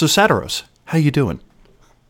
So, Satyros, how you doing?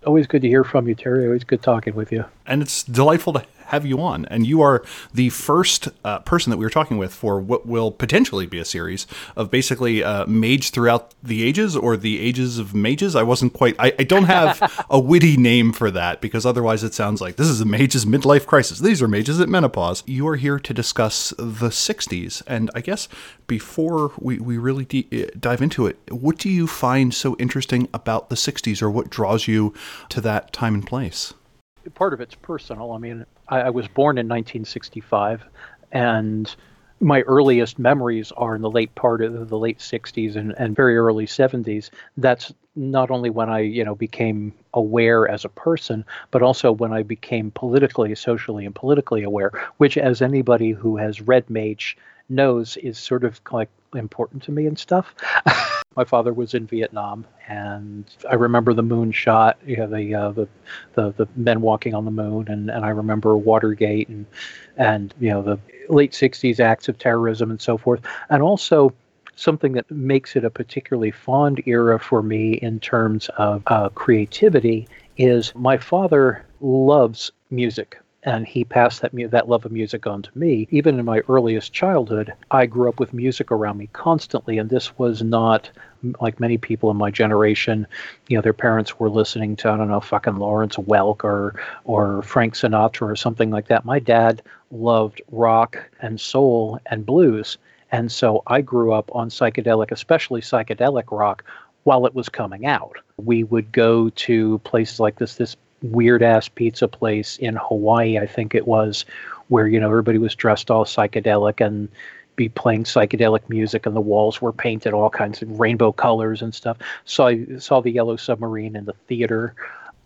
Always good to hear from you, Terry. Always good talking with you. And it's delightful to have you on. And you are the first uh, person that we were talking with for what will potentially be a series of basically uh, mage throughout the ages or the ages of mages. I wasn't quite, I, I don't have a witty name for that because otherwise it sounds like this is a mage's midlife crisis. These are mages at menopause. You are here to discuss the 60s. And I guess before we, we really d- dive into it, what do you find so interesting about the 60s or what draws you to that time and place? Part of it's personal. I mean, I, I was born in 1965, and my earliest memories are in the late part of the late 60s and, and very early 70s. That's not only when I, you know, became aware as a person, but also when I became politically, socially, and politically aware, which, as anybody who has read Mage knows, is sort of like important to me and stuff. My father was in Vietnam, and I remember the moon shot. You know, the, uh, the the the men walking on the moon, and, and I remember Watergate and and you know the late '60s acts of terrorism and so forth, and also something that makes it a particularly fond era for me in terms of uh, creativity is my father loves music and he passed that that love of music on to me. Even in my earliest childhood, I grew up with music around me constantly, and this was not like many people in my generation. You know, their parents were listening to I don't know, fucking Lawrence Welk or or Frank Sinatra or something like that. My dad loved rock and soul and blues, and so I grew up on psychedelic, especially psychedelic rock, while it was coming out. We would go to places like this this weird ass pizza place in Hawaii, I think it was, where you know everybody was dressed all psychedelic and be playing psychedelic music and the walls were painted all kinds of rainbow colors and stuff. So I saw the Yellow Submarine in the theater.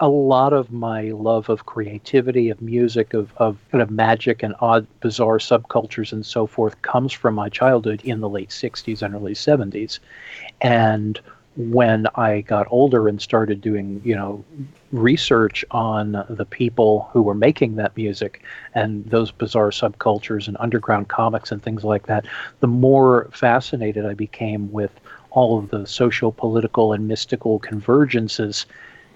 A lot of my love of creativity, of music, of, of kind of magic and odd, bizarre subcultures and so forth comes from my childhood in the late 60s and early 70s. And when I got older and started doing, you know, research on the people who were making that music and those bizarre subcultures and underground comics and things like that, the more fascinated I became with all of the social, political, and mystical convergences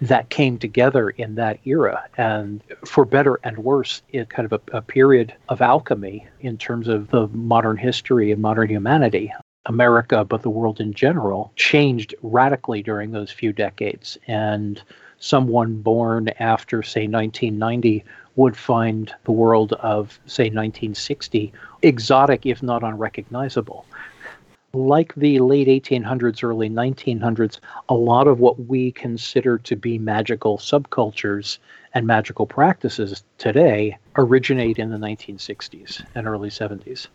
that came together in that era. And for better and worse, it kind of a, a period of alchemy in terms of the modern history and modern humanity. America, but the world in general, changed radically during those few decades. And someone born after, say, 1990 would find the world of, say, 1960 exotic, if not unrecognizable. Like the late 1800s, early 1900s, a lot of what we consider to be magical subcultures and magical practices today originate in the 1960s and early 70s.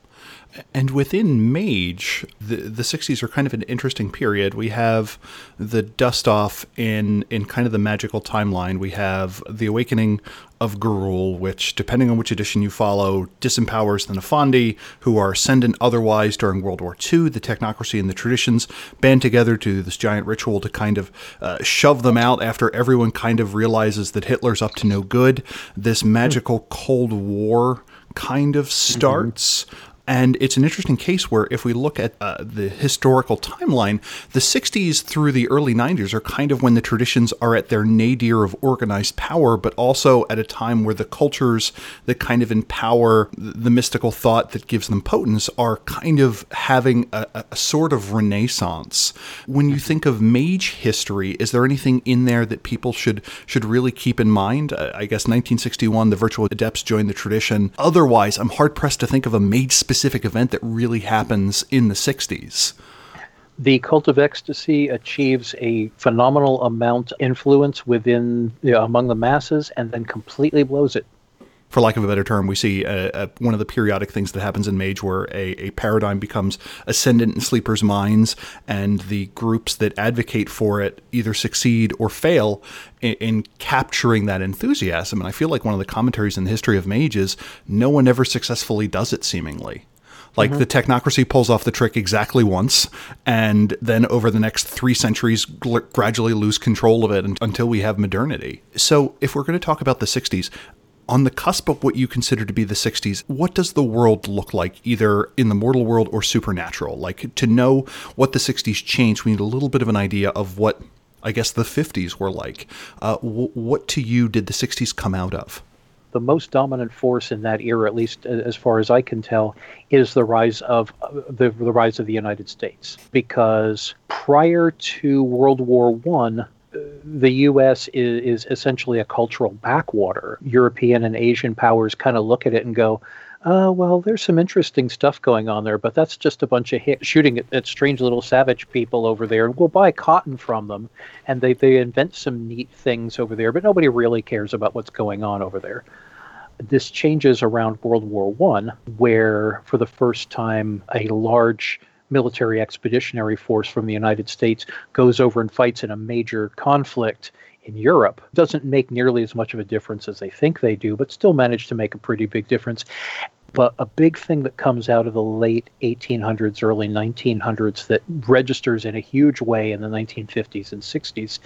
And within Mage, the the 60s are kind of an interesting period. We have the dust off in in kind of the magical timeline. We have the awakening of Garul, which, depending on which edition you follow, disempowers the Nefandi, who are ascendant otherwise during World War II. The technocracy and the traditions band together to this giant ritual to kind of uh, shove them out after everyone kind of realizes that Hitler's up to no good. This magical Cold War kind of starts. Mm-hmm. And it's an interesting case where, if we look at uh, the historical timeline, the 60s through the early 90s are kind of when the traditions are at their nadir of organized power, but also at a time where the cultures that kind of empower the mystical thought that gives them potence are kind of having a, a sort of renaissance. When you think of mage history, is there anything in there that people should should really keep in mind? I guess 1961, the virtual adepts joined the tradition. Otherwise, I'm hard pressed to think of a mage specific event that really happens in the 60s. The cult of ecstasy achieves a phenomenal amount influence within you know, among the masses and then completely blows it for lack of a better term, we see a, a, one of the periodic things that happens in Mage where a, a, paradigm becomes ascendant in sleepers' minds, and the groups that advocate for it either succeed or fail in, in, capturing that enthusiasm. And I feel like one of the commentaries in the history of Mage is no one ever successfully does it, seemingly. Like mm-hmm. the technocracy pulls off the trick exactly once, and then over the next three centuries, gl- gradually lose control of it until we have modernity. So, if we're going to talk about the 60s, on the cusp of what you consider to be the 60s, what does the world look like, either in the mortal world or supernatural? Like, to know what the 60s changed, we need a little bit of an idea of what I guess, the 50s were like. Uh, w- what to you did the 60s come out of? the most dominant force in that era, at least as far as I can tell, is the rise of the, the rise of the United States. Because prior to World War One, the U.S. Is, is essentially a cultural backwater. European and Asian powers kind of look at it and go, uh, well, there's some interesting stuff going on there, but that's just a bunch of hit, shooting at, at, strange little savage people over there. And we'll buy cotton from them, and they, they invent some neat things over there, but nobody really cares about what's going on over there. This changes around World War One, where for the first time a large military expeditionary force from the United States goes over and fights in a major conflict in Europe doesn't make nearly as much of a difference as they think they do, but still manage to make a pretty big difference. But a big thing that comes out of the late 1800s, early 1900s that registers in a huge way in the 1950s and 60s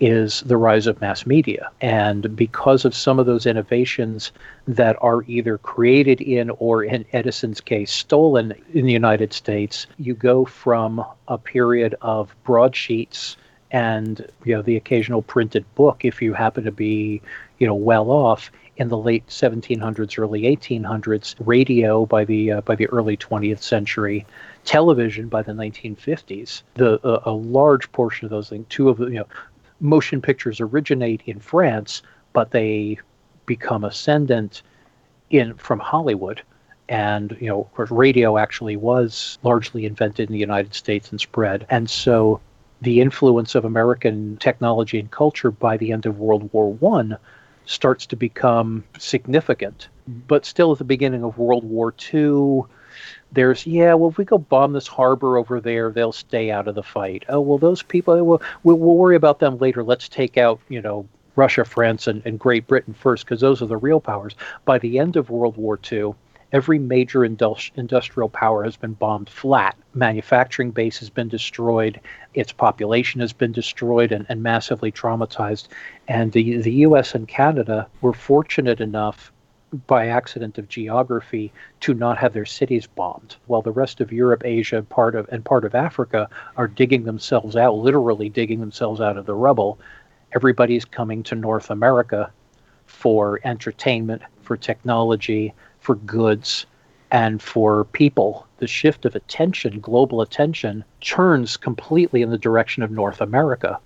is the rise of mass media. And because of some of those innovations that are either created in or, in Edison's case, stolen in the United States, you go from a period of broadsheets and you know the occasional printed book if you happen to be you know well off in the late 1700s, early 1800s, radio by the uh, by the early 20th century, television by the 1950s. The uh, a large portion of those things, two of the you know, motion pictures originate in France, but they become ascendant in from Hollywood. And you know, of course, radio actually was largely invented in the United States and spread. And so, the influence of American technology and culture by the end of World War One starts to become significant. But still, at the beginning of World War II, there's yeah well if we go bomb this harbor over there they'll stay out of the fight. Oh well those people we'll, we'll worry about them later. Let's take out you know russia france and, and great britain first because those are the real powers. By the end of world war ii every major industrial power has been bombed flat. Manufacturing base has been destroyed. Its population has been destroyed and, and massively traumatized. And the, the U.S. and Canada were fortunate enough by accident of geography to not have their cities bombed while the rest of Europe, Asia, part of and part of Africa are digging themselves out, literally digging themselves out of the rubble. Everybody's coming to North America for entertainment, for technology, for goods and for people. The shift of attention, global attention, turns completely in the direction of North America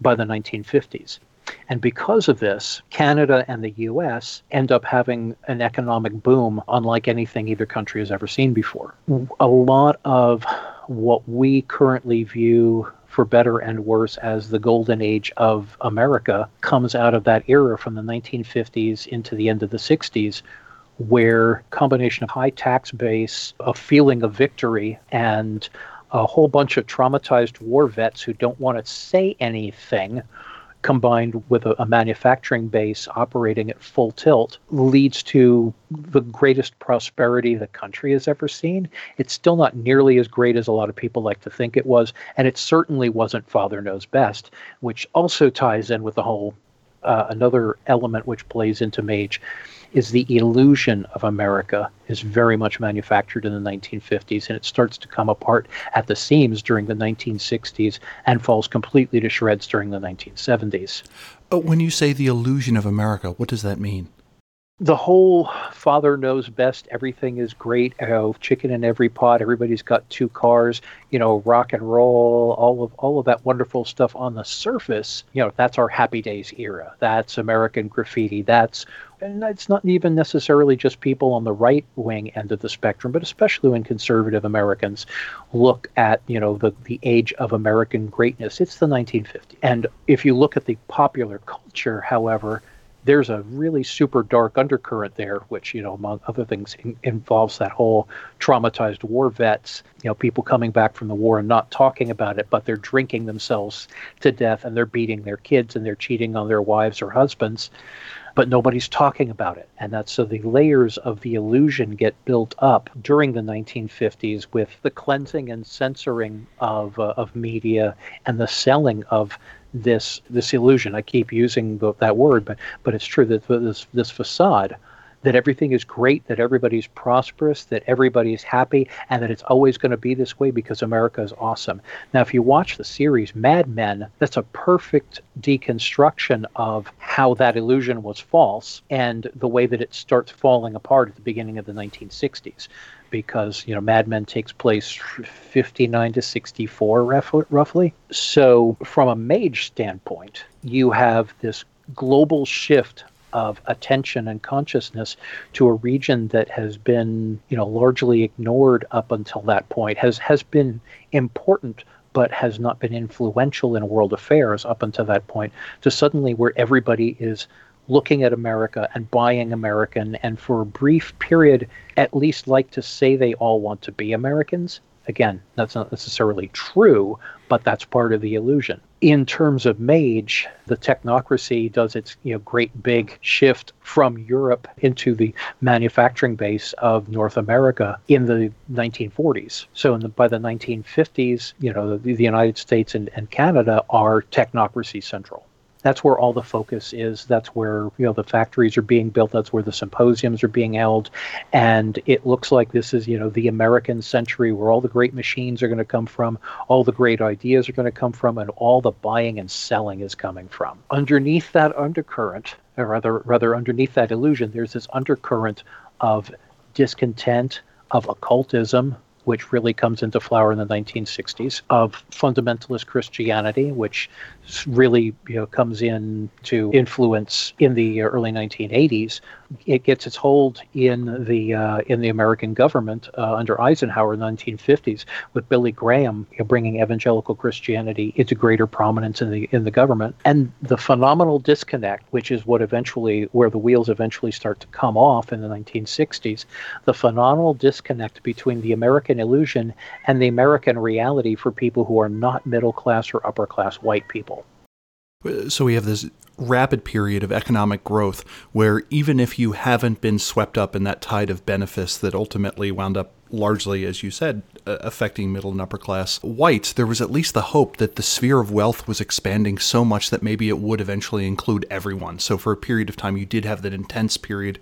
by the 1950s. And because of this, Canada and the US end up having an economic boom unlike anything either country has ever seen before. A lot of what we currently view for better and worse as the golden age of America comes out of that era from the 1950s into the end of the 60s where combination of high tax base, a feeling of victory, and a whole bunch of traumatized war vets who don't want to say anything combined with a, a, manufacturing base operating at full tilt leads to the greatest prosperity the country has ever seen. It's still not nearly as great as a lot of people like to think it was, and it certainly wasn't Father Knows Best, which also ties in with the whole uh, another element which plays into Mage is the illusion of America is very much manufactured in the 1950s and it starts to come apart at the seams during the 1960s and falls completely to shreds during the 1970s. Uh, when you say the illusion of America, what does that mean? the whole father knows best everything is great oh, chicken in every pot everybody's got two cars you know rock and roll all of all of that wonderful stuff on the surface you know that's our happy days era that's american graffiti that's and it's not even necessarily just people on the right wing end of the spectrum but especially when conservative americans look at you know the the age of american greatness. It's the 1950s and if you look at the popular culture however there's a really super dark undercurrent there, which, you know, among other things, in, involves that whole traumatized war vets, you know, people coming back from the war and not talking about it, but they're drinking themselves to death and they're beating their kids and they're cheating on their wives or husbands, but nobody's talking about it. And that's so the layers of the illusion get built up during the 1950s with the cleansing and censoring of, uh, of media and the selling of this this illusion. I keep using the, that word, but but it's true that this this facade that everything is great, that everybody's prosperous, that everybody's happy, and that it's always going to be this way because America is awesome. Now, if you watch the series Mad Men, that's a perfect deconstruction of how that illusion was false and the way that it starts falling apart at the beginning of the 1960s because you know Mad Men takes place 59 to 64 roughly. So from a mage standpoint, you have this global shift of attention and consciousness to a region that has been, you know, largely ignored up until that point, has has been important but has not been influential in world affairs up until that point, to suddenly where everybody is looking at America and buying American, and for a brief period, at least like to say they all want to be Americans. Again, that's not necessarily true, but that's part of the illusion. In terms of Mage, the technocracy does its you know great big shift from Europe into the manufacturing base of North America in the 1940s. So the, by the 1950s, you know the, the United States and, and Canada are technocracy central that's where all the focus is. That's where you know the factories are being built. That's where the symposiums are being held, and it looks like this is you know the American century where all the great machines are going to come from, all the great ideas are going to come from, and all the buying and selling is coming from. Underneath that undercurrent, or rather rather underneath that illusion, there's this undercurrent of discontent, of occultism, which really comes into flower in the 1960s, of fundamentalist Christianity, which really you know, comes in to influence in the early 1980s. It gets its hold in the uh, in the American government uh, under Eisenhower in the 1950s, with Billy Graham you know, bringing evangelical Christianity into greater prominence in the in the government, and the phenomenal disconnect, which is what eventually where the wheels eventually start to come off in the 1960s, the phenomenal disconnect between the American illusion and the American reality for people who are not middle class or upper class white people. So we have this rapid period of economic growth where even if you haven't been swept up in that tide of benefice that ultimately wound up largely, as you said, affecting middle and upper class whites, there was at least the hope that the sphere of wealth was expanding so much that maybe it would eventually include everyone. So for a period of time, you did have that intense period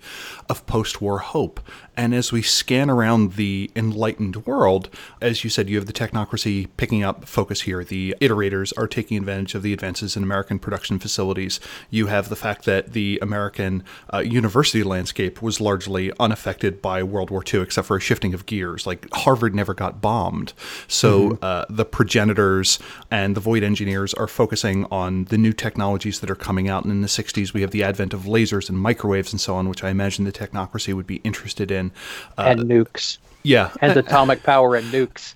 of post war hope. And as we scan around the enlightened world, as you said, you have the technocracy picking up focus here. The iterators are taking advantage of the advances in American production facilities. You have the fact that the American uh, university landscape was largely unaffected by World War II, except for a shifting of gears. Like Harvard never got bombed. So mm-hmm. uh, the progenitors and the void engineers are focusing on the new technologies that are coming out. And in the 60s, we have the advent of lasers and microwaves and so on, which I imagine the technocracy would be interested in. Uh, and nukes. Yeah, and atomic power and nukes.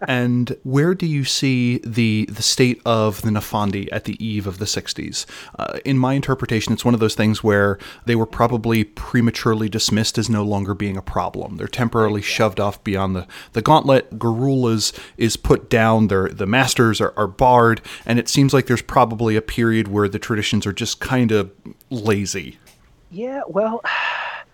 and where do you see the the state of the Nefandi at the eve of the '60s? Uh, in my interpretation, it's one of those things where they were probably prematurely dismissed as no longer being a problem. They're temporarily shoved off beyond the the gauntlet. Garulas is put down. Their the masters are, are barred, and it seems like there's probably a period where the traditions are just kind of lazy. Yeah, well.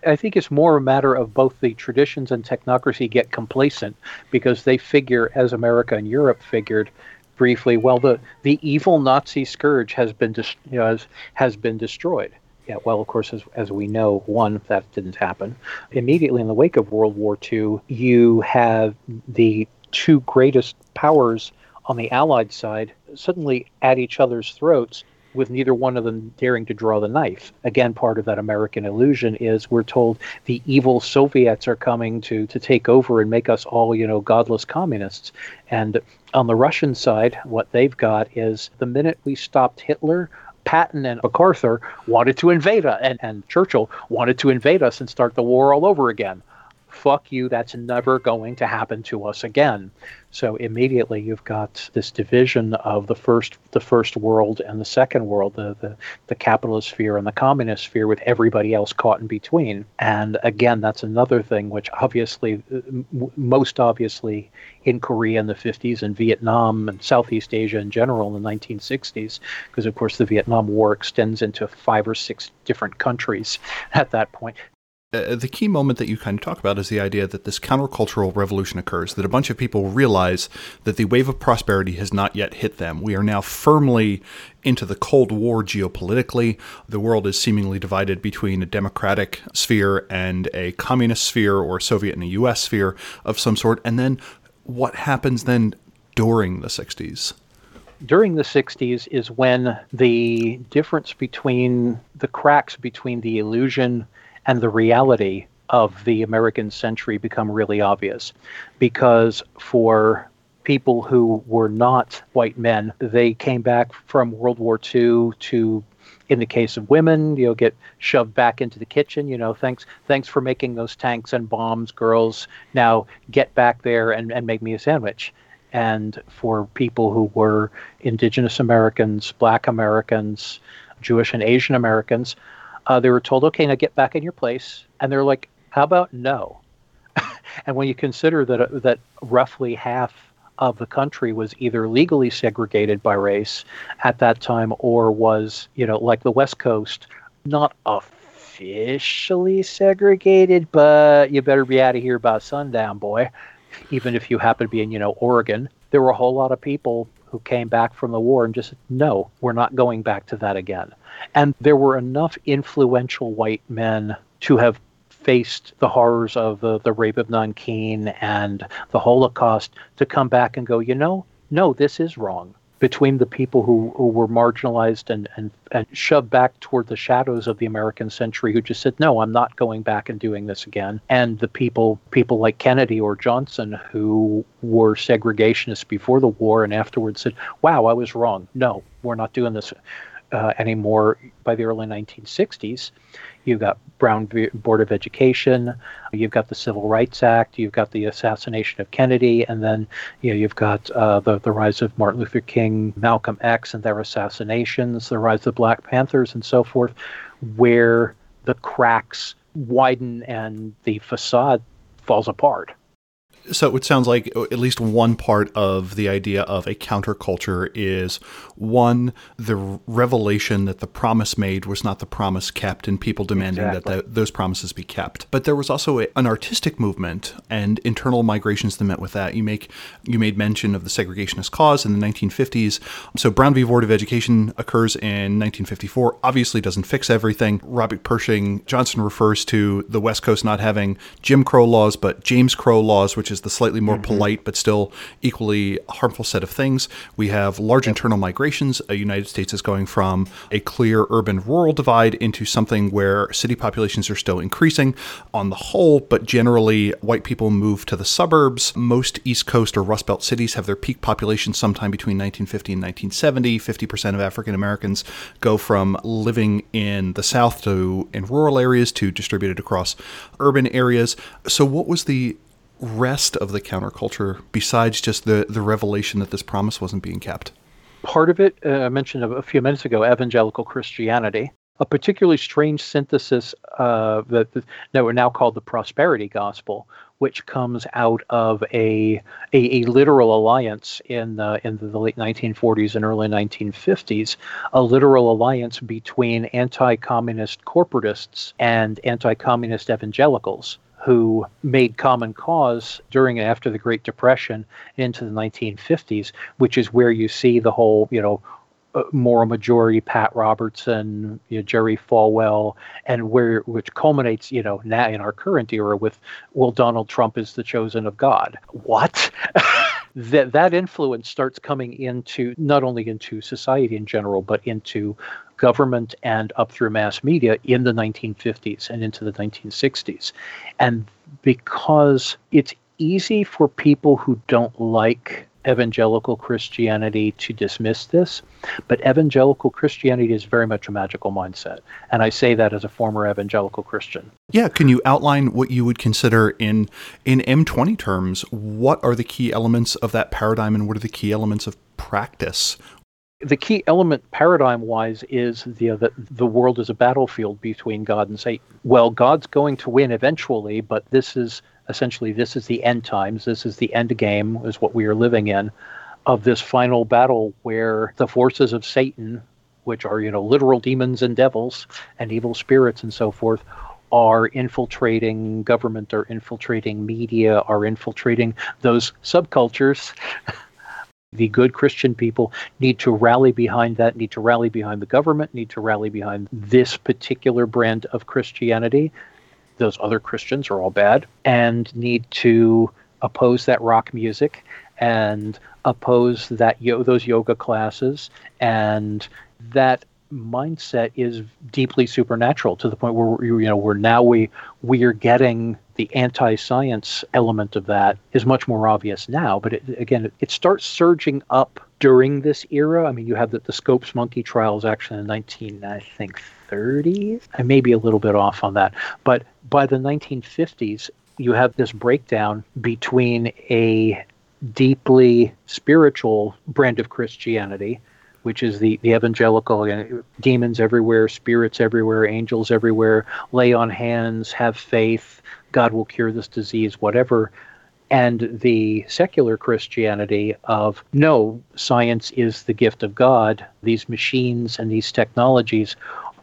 I think it's more a matter of both the traditions and technocracy get complacent because they figure, as America and Europe figured briefly, well, the, the evil Nazi scourge has been you know, has, has been destroyed. Yeah, well, of course, as, as we know, one, that didn't happen. Immediately in the wake of World War II, you have the two greatest powers on the Allied side suddenly at each other's throats with neither one of them daring to draw the knife. Again, part of that American illusion is we're told the evil Soviets are coming to to take over and make us all, you know, godless communists. And on the Russian side, what they've got is the minute we stopped Hitler, Patton and MacArthur wanted to invade us, and, and Churchill wanted to invade us and start the war all over again fuck you, that's never going to happen to us again. So immediately you've got this division of the first the first world and the second world, the, the, the capitalist sphere and the communist sphere with everybody else caught in between. And again, that's another thing which obviously uh, most obviously in Korea in the 50s and Vietnam and Southeast Asia in general in the 1960s, because of course the Vietnam War extends into five or six different countries at that point uh, the key moment that you kind of talk about is the idea that this countercultural revolution occurs, that a bunch of people realize that the wave of prosperity has not yet hit them. We are now firmly into the Cold War geopolitically. The world is seemingly divided between a democratic sphere and a communist sphere or Soviet and a US sphere of some sort. And then what happens then during the 60s? during the 60s is when the difference between the cracks between the illusion and the reality of the American century become really obvious. Because for people who were not white men, they came back from World War II to in the case of women, you know, get shoved back into the kitchen. You know, thanks, thanks for making those tanks and bombs, girls. Now get back there and, and make me a sandwich and for people who were indigenous Americans, black Americans, Jewish and Asian Americans, uh, they were told, okay, now get back in your place. And they're like, how about no? and when you consider that, uh, that roughly half of the country was either legally segregated by race at that time or was, you know, like the West Coast, not officially segregated, but you better be out of here by sundown, boy even if you happen to be in, you know, Oregon, there were a whole lot of people who came back from the war and just no, we're not going back to that again. And there were enough influential white men to have faced the horrors of the, the rape of Nanking and the Holocaust to come back and go, you know, no, this is wrong between the people who, who were marginalized and, and, and shoved back toward the shadows of the American century who just said, no, I'm not going back and doing this again. And the people people like Kennedy or Johnson who were segregationists before the war and afterwards said, wow, I was wrong. No, we're not doing this uh, anymore by the early 1960s. You've got Brown Board of Education, you've got the Civil Rights Act, you've got the assassination of Kennedy, and then you know, you've got uh, the, the rise of Martin Luther King, Malcolm X, and their assassinations, the rise of the Black Panthers, and so forth, where the cracks widen and the facade falls apart. So it sounds like at least one part of the idea of a counterculture is one, the revelation that the promise made was not the promise kept, and people demanding exactly. that the, those promises be kept. But there was also a, an artistic movement and internal migrations that met with that. You make you made mention of the segregationist cause in the 1950s. So Brown v. Board of Education occurs in 1954. Obviously, doesn't fix everything. Robert Pershing Johnson refers to the West Coast not having Jim Crow laws, but James Crow laws, which is the slightly more mm-hmm. polite but still equally harmful set of things. We have large internal migrations. The United States is going from a clear urban rural divide into something where city populations are still increasing on the whole, but generally white people move to the suburbs. Most East Coast or Rust Belt cities have their peak population sometime between 1950 and 1970. 50% of African Americans go from living in the South to in rural areas to distributed across urban areas. So, what was the rest of the counterculture besides just the, the revelation that this promise wasn't being kept? Part of it, uh, I mentioned a, few minutes ago, evangelical Christianity, a particularly strange synthesis uh, that, that we're now called the prosperity gospel, which comes out of a, a, a literal alliance in, uh, in the late 1940s and early 1950s, a literal alliance between anti communist corporatists and anti communist evangelicals who made common cause during and after the Great Depression into the 1950s, which is where you see the whole, you know, uh, moral majority, Pat Robertson, you know, Jerry Falwell, and where which culminates, you know, now in our current era with, well, Donald Trump is the chosen of God. What? that that influence starts coming into not only into society in general, but into government and up through mass media in the 1950s and into the 1960s. And because it's easy for people who don't like evangelical Christianity to dismiss this, but evangelical Christianity is very much a magical mindset. And I say that as a former evangelical Christian. Yeah, can you outline what you would consider in in M20 terms? What are the key elements of that paradigm and what are the key elements of practice the key element paradigm wise is the, that the world is a battlefield between God and Satan. Well, God's going to win eventually, but this is essentially this is the end times. This is the end game, is what we are living in, of this final battle where the forces of Satan, which are you know literal demons and devils and evil spirits and so forth, are infiltrating government, are infiltrating media, are infiltrating those subcultures. the good Christian people need to rally behind that, need to rally behind the government, need to rally behind this particular brand of Christianity. Those other Christians are all bad, and need to oppose that rock music and oppose that yo- those yoga classes. And that mindset is deeply supernatural to the point where you know where now we we are getting the anti-science element of that is much more obvious now. But it, again it, it, starts surging up during this era. I mean you have the, the scopes monkey trials actually in 19 i think 30s i may be a little bit off on that. But by the 1950s you have this breakdown between a deeply spiritual brand of christianity which is the, the evangelical you know, demons everywhere, spirits everywhere, angels everywhere, lay on hands, have faith, God will cure this disease, whatever. And the secular Christianity of no, science is the gift of God. These machines and these technologies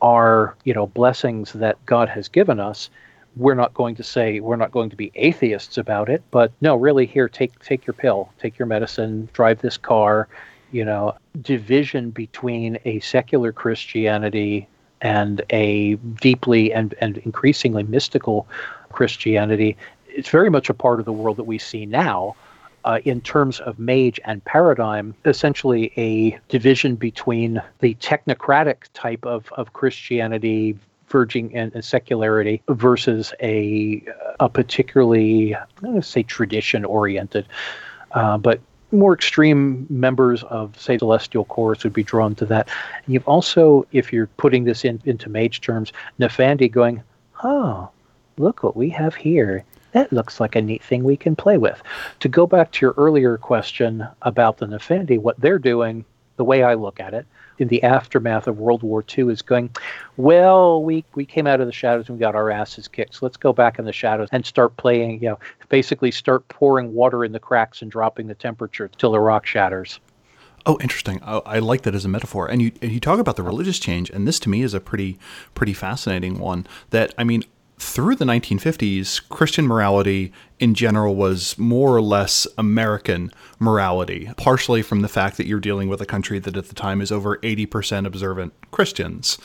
are, you know, blessings that God has given us. We're not going to say we're not going to be atheists about it, but no, really here take take your pill, take your medicine, drive this car, you know, division between a secular Christianity and a deeply and, and increasingly mystical Christianity. It's very much a part of the world that we see now. Uh, in terms of mage and paradigm, essentially a division between the technocratic type of, of Christianity verging in, in secularity versus a, a particularly, I'm going to say tradition oriented, uh, but more extreme members of, say, Celestial Chorus would be drawn to that. And you've also, if you're putting this in, into mage terms, Nefandi going, oh, look what we have here. That looks like a neat thing we can play with. To go back to your earlier question about the Nefandi, what they're doing, the way I look at it, in the aftermath of World War II is going, well, we, we came out of the shadows and we got our asses kicked. So let's go back in the shadows and start playing, you know, basically start pouring water in the cracks and dropping the temperature till the rock shatters. Oh, interesting. I, I, like that as a metaphor. And you and you talk about the religious change, and this to me is a pretty pretty fascinating one. That I mean, through the 1950s, Christian morality in general was more or less American morality, partially from the fact that you're dealing with a country that at the time is over 80% observant Christians.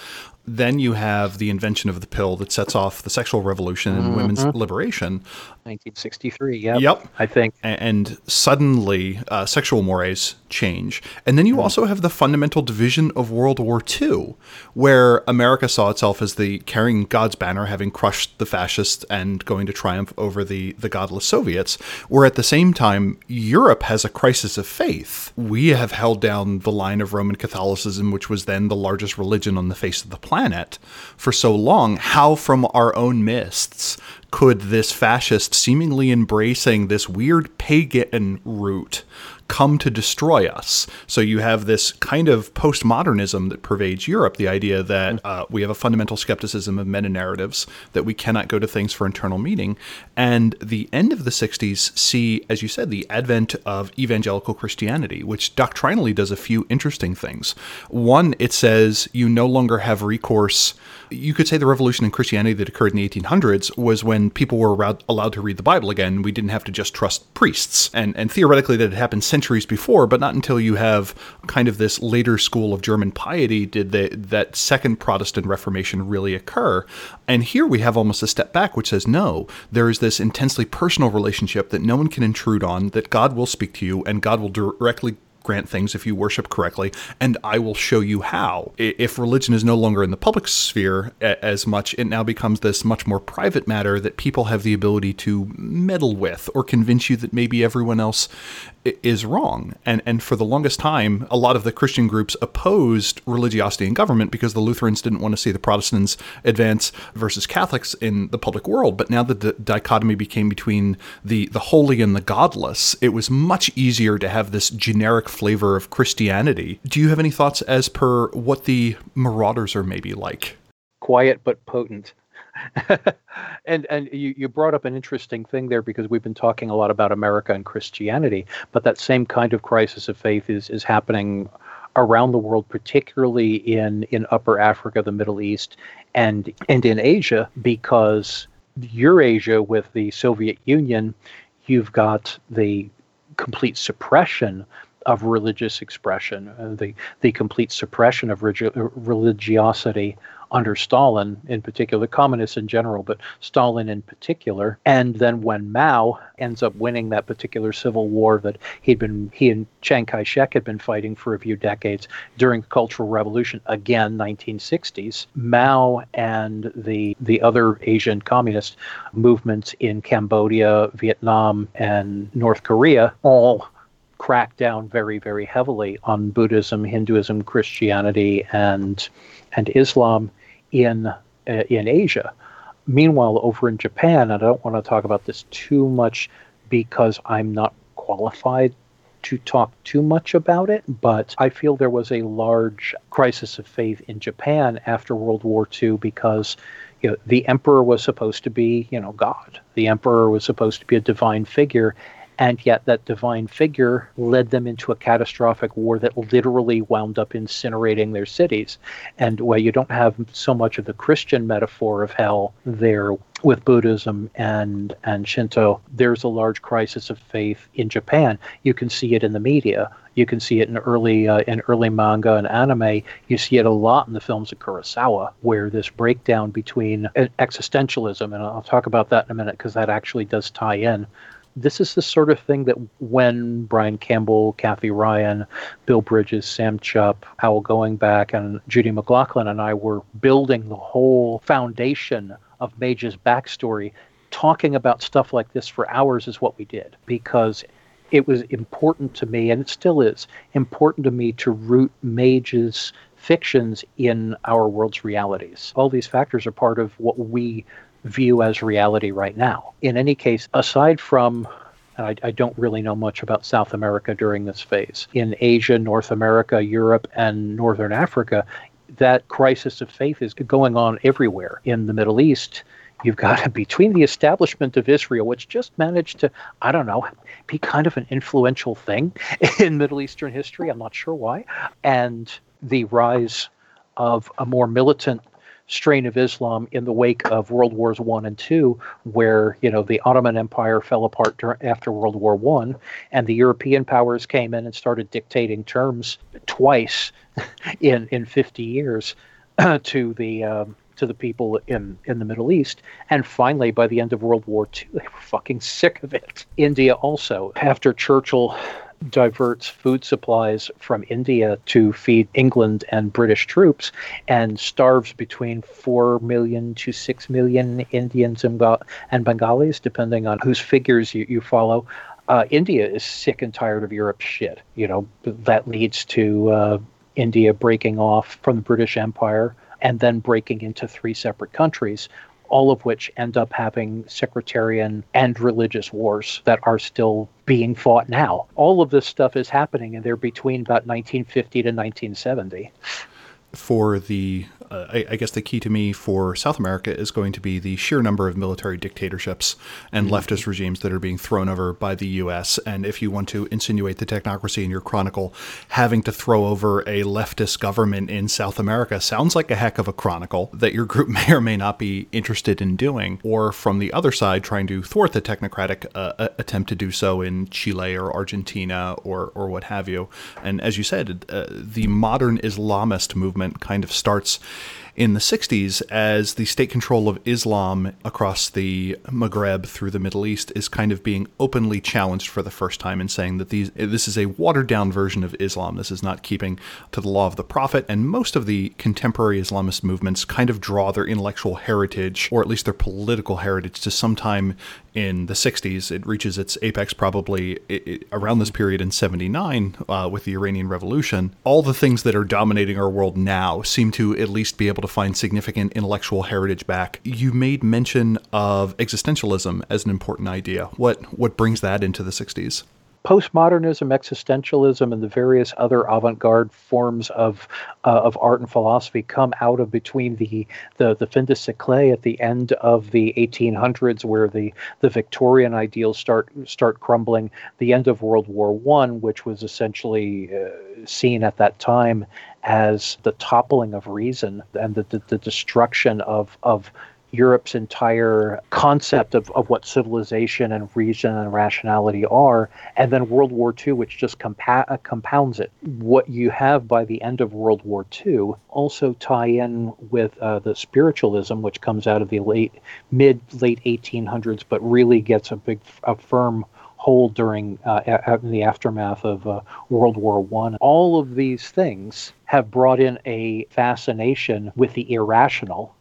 Then you have the invention of the pill that sets off the sexual revolution and mm-hmm. women's liberation. 1963, yep. Yep. I think. And suddenly, uh, sexual mores change. And then you mm. also have the fundamental division of World War II, where America saw itself as the carrying God's banner, having crushed the fascists and going to triumph over the, the godless Soviets, where at the same time, Europe has a crisis of faith. We have held down the line of Roman Catholicism, which was then the largest religion on the face of the planet, for so long. How, from our own mists, could this fascist seemingly embracing this weird pagan route come to destroy us. So you have this kind of postmodernism that pervades Europe the idea that uh, we have a fundamental skepticism of meta narratives, that we cannot go to things for internal meaning. And the end of the 60s see, as you said, the advent of evangelical Christianity, which doctrinally does a few interesting things. One, it says you no longer have recourse. You could say the revolution in Christianity that occurred in the 1800s was when people were allowed to read the Bible again. We didn't have to just trust priests. And, and theoretically, that had happened centuries before, but not until you have kind of this later school of German piety did that second Protestant Reformation really occur. And here we have almost a step back, which says, no, there is this intensely personal relationship that no one can intrude on, that God will speak to you, and God will directly grant things if you worship correctly, and I will show you how. If religion is no longer in the public sphere as much, it now becomes this much more private matter that people have the ability to meddle with or convince you that maybe everyone else is wrong. And and for the longest time, a lot of the Christian groups opposed religiosity in government because the Lutherans didn't want to see the Protestants advance versus Catholics in the public world. But now that the dichotomy became between the the holy and the godless, it was much easier to have this generic flavor of Christianity. Do you have any thoughts as per what the marauders are maybe like? Quiet but potent. and and you, you brought up an interesting thing there because we've been talking a lot about America and Christianity, but that same kind of crisis of faith is is happening around the world, particularly in, in Upper Africa, the Middle East, and and in Asia, because Eurasia with the Soviet Union, you've got the complete suppression of religious expression, uh, the the complete suppression of religiosity under Stalin in particular, communists in general, but Stalin in particular. And then when Mao ends up winning that particular civil war that he'd been he and Chiang Kai-shek had been fighting for a few decades during the Cultural Revolution, again 1960s, Mao and the the other Asian communist movements in Cambodia, Vietnam, and North Korea all crack down very, very heavily on Buddhism, Hinduism, Christianity, and and Islam in uh, in Asia. Meanwhile, over in Japan, I don't want to talk about this too much because I'm not qualified to talk too much about it, but I feel there was a large crisis of faith in Japan after World War II because you know, the emperor was supposed to be, you know, God. The emperor was supposed to be a divine figure, and yet that divine figure led them into a catastrophic war that literally wound up incinerating their cities. And while you don't have so much of the Christian metaphor of hell there with Buddhism and and Shinto, there's a large crisis of faith in Japan. You can see it in the media. You can see it in early uh, in early manga and anime. You see it a lot in the films of Kurosawa, where this breakdown between uh, existentialism, and I'll talk about that in a minute because that actually does tie in this is the sort of thing that when Brian Campbell, Kathy Ryan, Bill Bridges, Sam Chupp, Powell Going Back, and Judy McLaughlin and I were building the whole foundation of Mage's backstory, talking about stuff like this for hours is what we did because it was important to me, and it still is important to me to root Mage's fictions in our world's realities. All these factors are part of what we view as reality right now. In any case, aside from I, I, don't really know much about South America during this phase. In Asia, North America, Europe, and Northern Africa, that crisis of faith is going on everywhere. In the Middle East, you've got between the establishment of Israel, which just managed to, I don't know, be kind of an influential thing in Middle Eastern history. I'm not sure why. And the rise of a more militant strain of Islam in the wake of World Wars One and Two, where you know the Ottoman Empire fell apart after World War One, and the European powers came in and started dictating terms twice in in 50 years to the um, to the people in, in the Middle East. And finally, by the end of World War II, they were fucking sick of it. India also, after Churchill diverts food supplies from India to feed England and British troops and starves between 4 million to 6 million Indians and, and Bengalis, depending on whose figures you, you follow. Uh, India is sick and tired of Europe's shit. You know, that leads to uh, India breaking off from the British Empire and then breaking into three separate countries all of which end up having sectarian and religious wars that are still being fought now. All of this stuff is happening, and they're between about 1950 to 1970 for the uh, I, I, guess the key to me for South America is going to be the sheer number of military dictatorships and mm-hmm. leftist regimes that are being thrown over by the U.S. And if you want to insinuate the technocracy in your chronicle, having to throw over a leftist government in South America sounds like a heck of a chronicle that your group may or may not be interested in doing. Or from the other side, trying to thwart the technocratic uh, attempt to do so in Chile or Argentina or or what have you. And as you said, uh, the modern Islamist movement movement kind of starts in the 60s as the state control of Islam across the Maghreb through the Middle East is kind of being openly challenged for the first time and saying that these this is a watered down version of Islam. This is not keeping to the law of the Prophet. And most of the contemporary Islamist movements kind of draw their intellectual heritage, or at least their political heritage, to some time in the 60s. It reaches its apex probably around this period in 79 uh, with the Iranian Revolution. All the things that are dominating our world now seem to at least be able to find significant intellectual heritage back. You made mention of existentialism as an important idea. What what brings that into the 60s? Postmodernism, existentialism, and the various other avant-garde forms of uh, of art and philosophy come out of between the the the fin de siècle at the end of the 1800s, where the the Victorian ideals start start crumbling. The end of World War One, which was essentially uh, seen at that time as the toppling of reason and the, the, the destruction of of Europe's entire concept of, of what civilization and reason and rationality are, and then World War II, which just compa- uh, compounds it. What you have by the end of World War II also tie in with uh, the spiritualism, which comes out of the late mid late 1800s, but really gets a big a firm hold during uh, in the aftermath of uh, World War One. All of these things have brought in a fascination with the irrational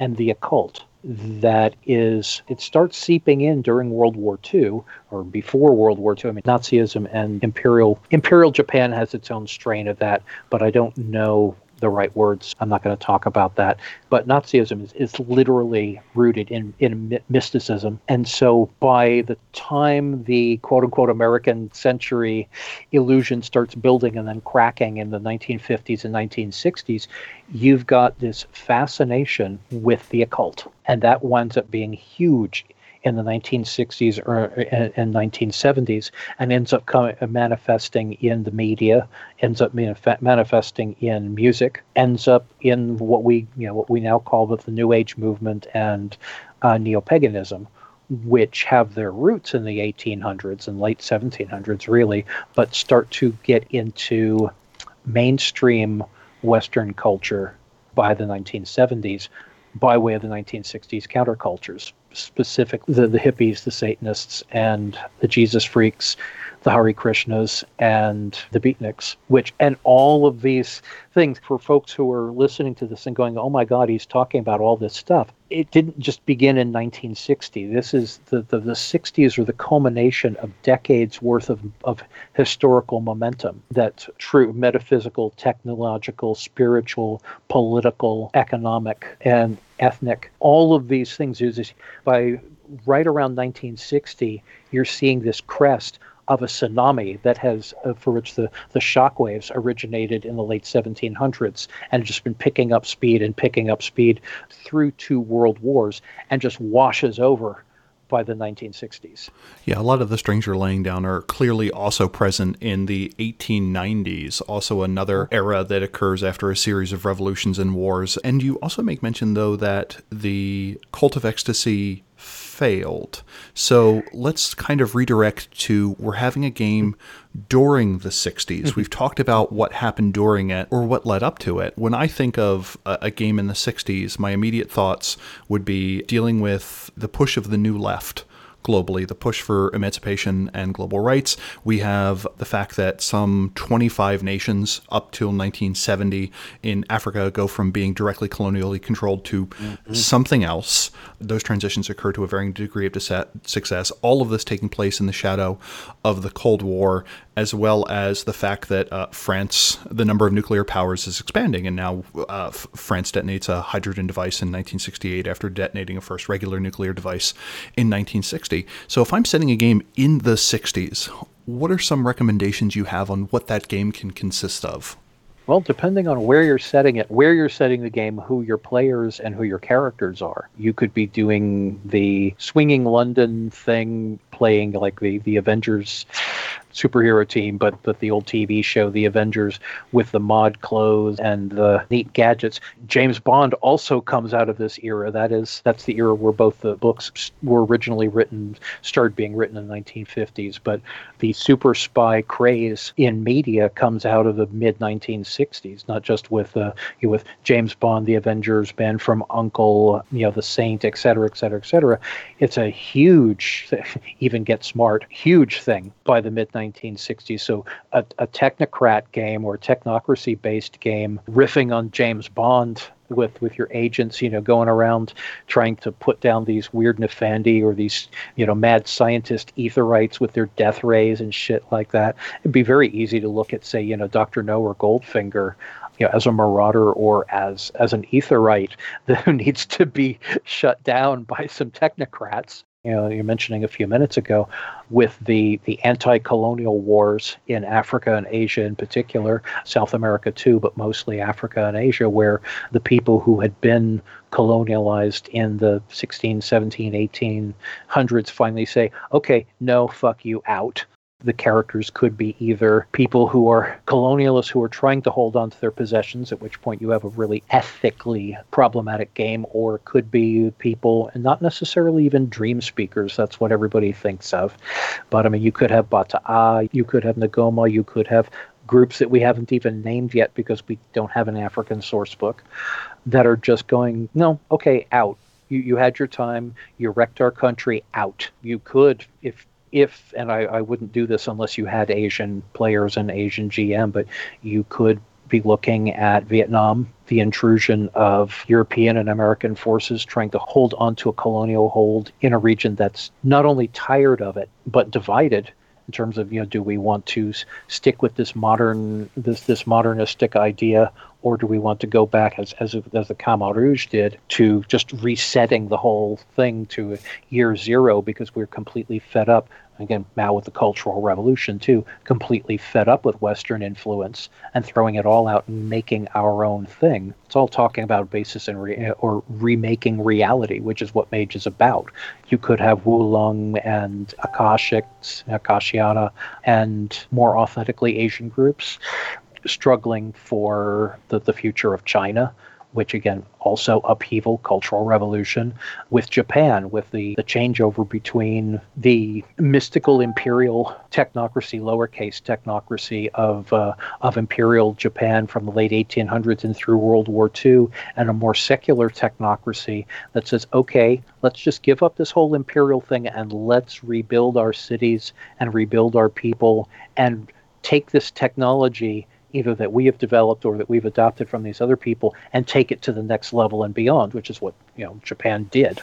and the occult that is it starts seeping in during World War II or before World War II. I mean Nazism and imperial imperial Japan has its own strain of that, but I don't know the right words. I'm not going to talk about that. But Nazism is, is literally rooted in, in mysticism. And so by the time the quote unquote American century illusion starts building and then cracking in the 1950s and 1960s, you've got this fascination with the occult. And that winds up being huge in the 1960s or and 1970s and ends up coming, manifesting in the media ends up manifesting in music ends up in what we you know what we now call the new age movement and uh, neo-paganism which have their roots in the 1800s and late 1700s really but start to get into mainstream western culture by the 1970s by way of the 1960s countercultures specific the, the hippies, the Satanists, and the Jesus freaks, the Hare Krishnas, and the beatniks, which and all of these things for folks who are listening to this and going, "Oh my God, he's talking about all this stuff." It didn't just begin in 1960. This is the the, the 60s are the culmination of decades worth of of historical momentum. That true metaphysical, technological, spiritual, political, economic, and ethnic. All of these things is by right around 1960, you're seeing this crest of a tsunami that has, uh, for which the, the shock waves originated in the late 1700s and just been picking up speed and picking up speed through two world wars and just washes over by the 1960s. Yeah, a lot of the strings you're laying down are clearly also present in the 1890s, also another era that occurs after a series of revolutions and wars. And you also make mention, though, that the cult of ecstasy failed. So let's kind of redirect to we're having a game during the 60s. Mm-hmm. We've talked about what happened during it or what led up to it. When I think of a, a, game in the 60s, my immediate thoughts would be dealing with the push of the new left globally, the push for emancipation and global rights. We have the fact that some 25 nations up till 1970 in Africa go from being directly colonially controlled to mm-hmm. something else. Those transitions occur to a varying degree of success. All of this taking place in the shadow of the Cold War as well as the fact that uh, France, the number of nuclear powers is expanding, and now uh, France detonates a hydrogen device in 1968 after detonating a first regular nuclear device in 1960. So, if I'm setting a game in the 60s, what are some recommendations you have on what that game can consist of? Well, depending on where you're setting it, where you're setting the game, who your players and who your characters are. You could be doing the swinging London thing, playing like the, the Avengers superhero team, but but the old TV show, The Avengers, with the mod clothes and the neat gadgets. James Bond also comes out of this era. That is that's the era where both the books were originally written, started being written in the 1950s. But the super spy craze in media comes out of the mid 1960s, not just with uh, you know, with James Bond, The Avengers, Man from U.N.C.L.E., you know, The Saint, et cetera, et cetera, et cetera. It's a huge, even get smart, huge thing by the mid 1960s. So a, a technocrat game or technocracy based game riffing on James Bond with with your agents, you know, going around trying to put down these weird Nefandi or these, you know, mad scientist etherites with their death rays and shit like that. It'd be very easy to look at, say, you know, Doctor No or Goldfinger, you know, as a marauder or as as an etherite that needs to be shut down by some technocrats you know you're mentioning a few minutes ago with the the anti-colonial wars in Africa and Asia in particular South America too but mostly Africa and Asia where the people who had been colonialized in the 16 17 1800s finally say okay no fuck you out the characters could be either people who are colonialists who are trying to hold on to their possessions, at which point you have a really ethically problematic game, or could be people, and not necessarily even dream speakers. That's what everybody thinks of. But I mean, you could have Bata'a, you could have Ngoma, you could have groups that we haven't even named yet because we don't have an African source book that are just going, no, okay, out. You, you had your time. You wrecked our country. Out. You could, if if, and I, I wouldn't do this unless you had Asian players and Asian GM, but you could be looking at Vietnam, the intrusion of European and American forces trying to hold onto a colonial hold in a region that's not only tired of it, but divided in terms of, you know, do we want to stick with this modern, this, this modernistic idea or do we want to go back as as, as the Khmer Rouge did to just resetting the whole thing to year zero because we're completely fed up again Mao with the Cultural Revolution too, completely fed up with Western influence and throwing it all out and making our own thing. It's all talking about basis and re- or remaking reality, which is what Mage is about. You could have Wu Lung and Akashics, Akashayana, and more authentically Asian groups struggling for the, the future of China, which again also upheaval, cultural revolution, with Japan, with the, the changeover between the mystical imperial technocracy, lowercase technocracy of uh, of imperial Japan from the late 1800s and through World War II, and a more secular technocracy that says, okay, let's just give up this whole imperial thing and let's rebuild our cities and rebuild our people and take this technology either that we have developed or that we've adopted from these other people and take it to the next level and beyond, which is what you know Japan did.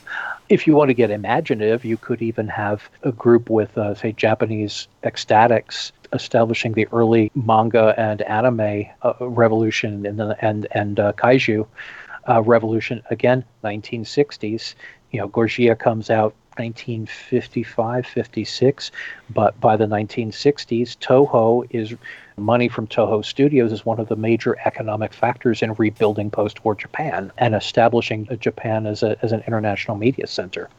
If you want to get imaginative, you could even have a group with, uh, say, Japanese ecstatics establishing the early manga and anime uh, revolution and and and uh, kaiju uh, revolution again, 1960s. You know, Gojira comes out 1955, 56, but by the 1960s, Toho is money from Toho Studios is one of the major economic factors in rebuilding post-war Japan and establishing Japan as a as an international media center.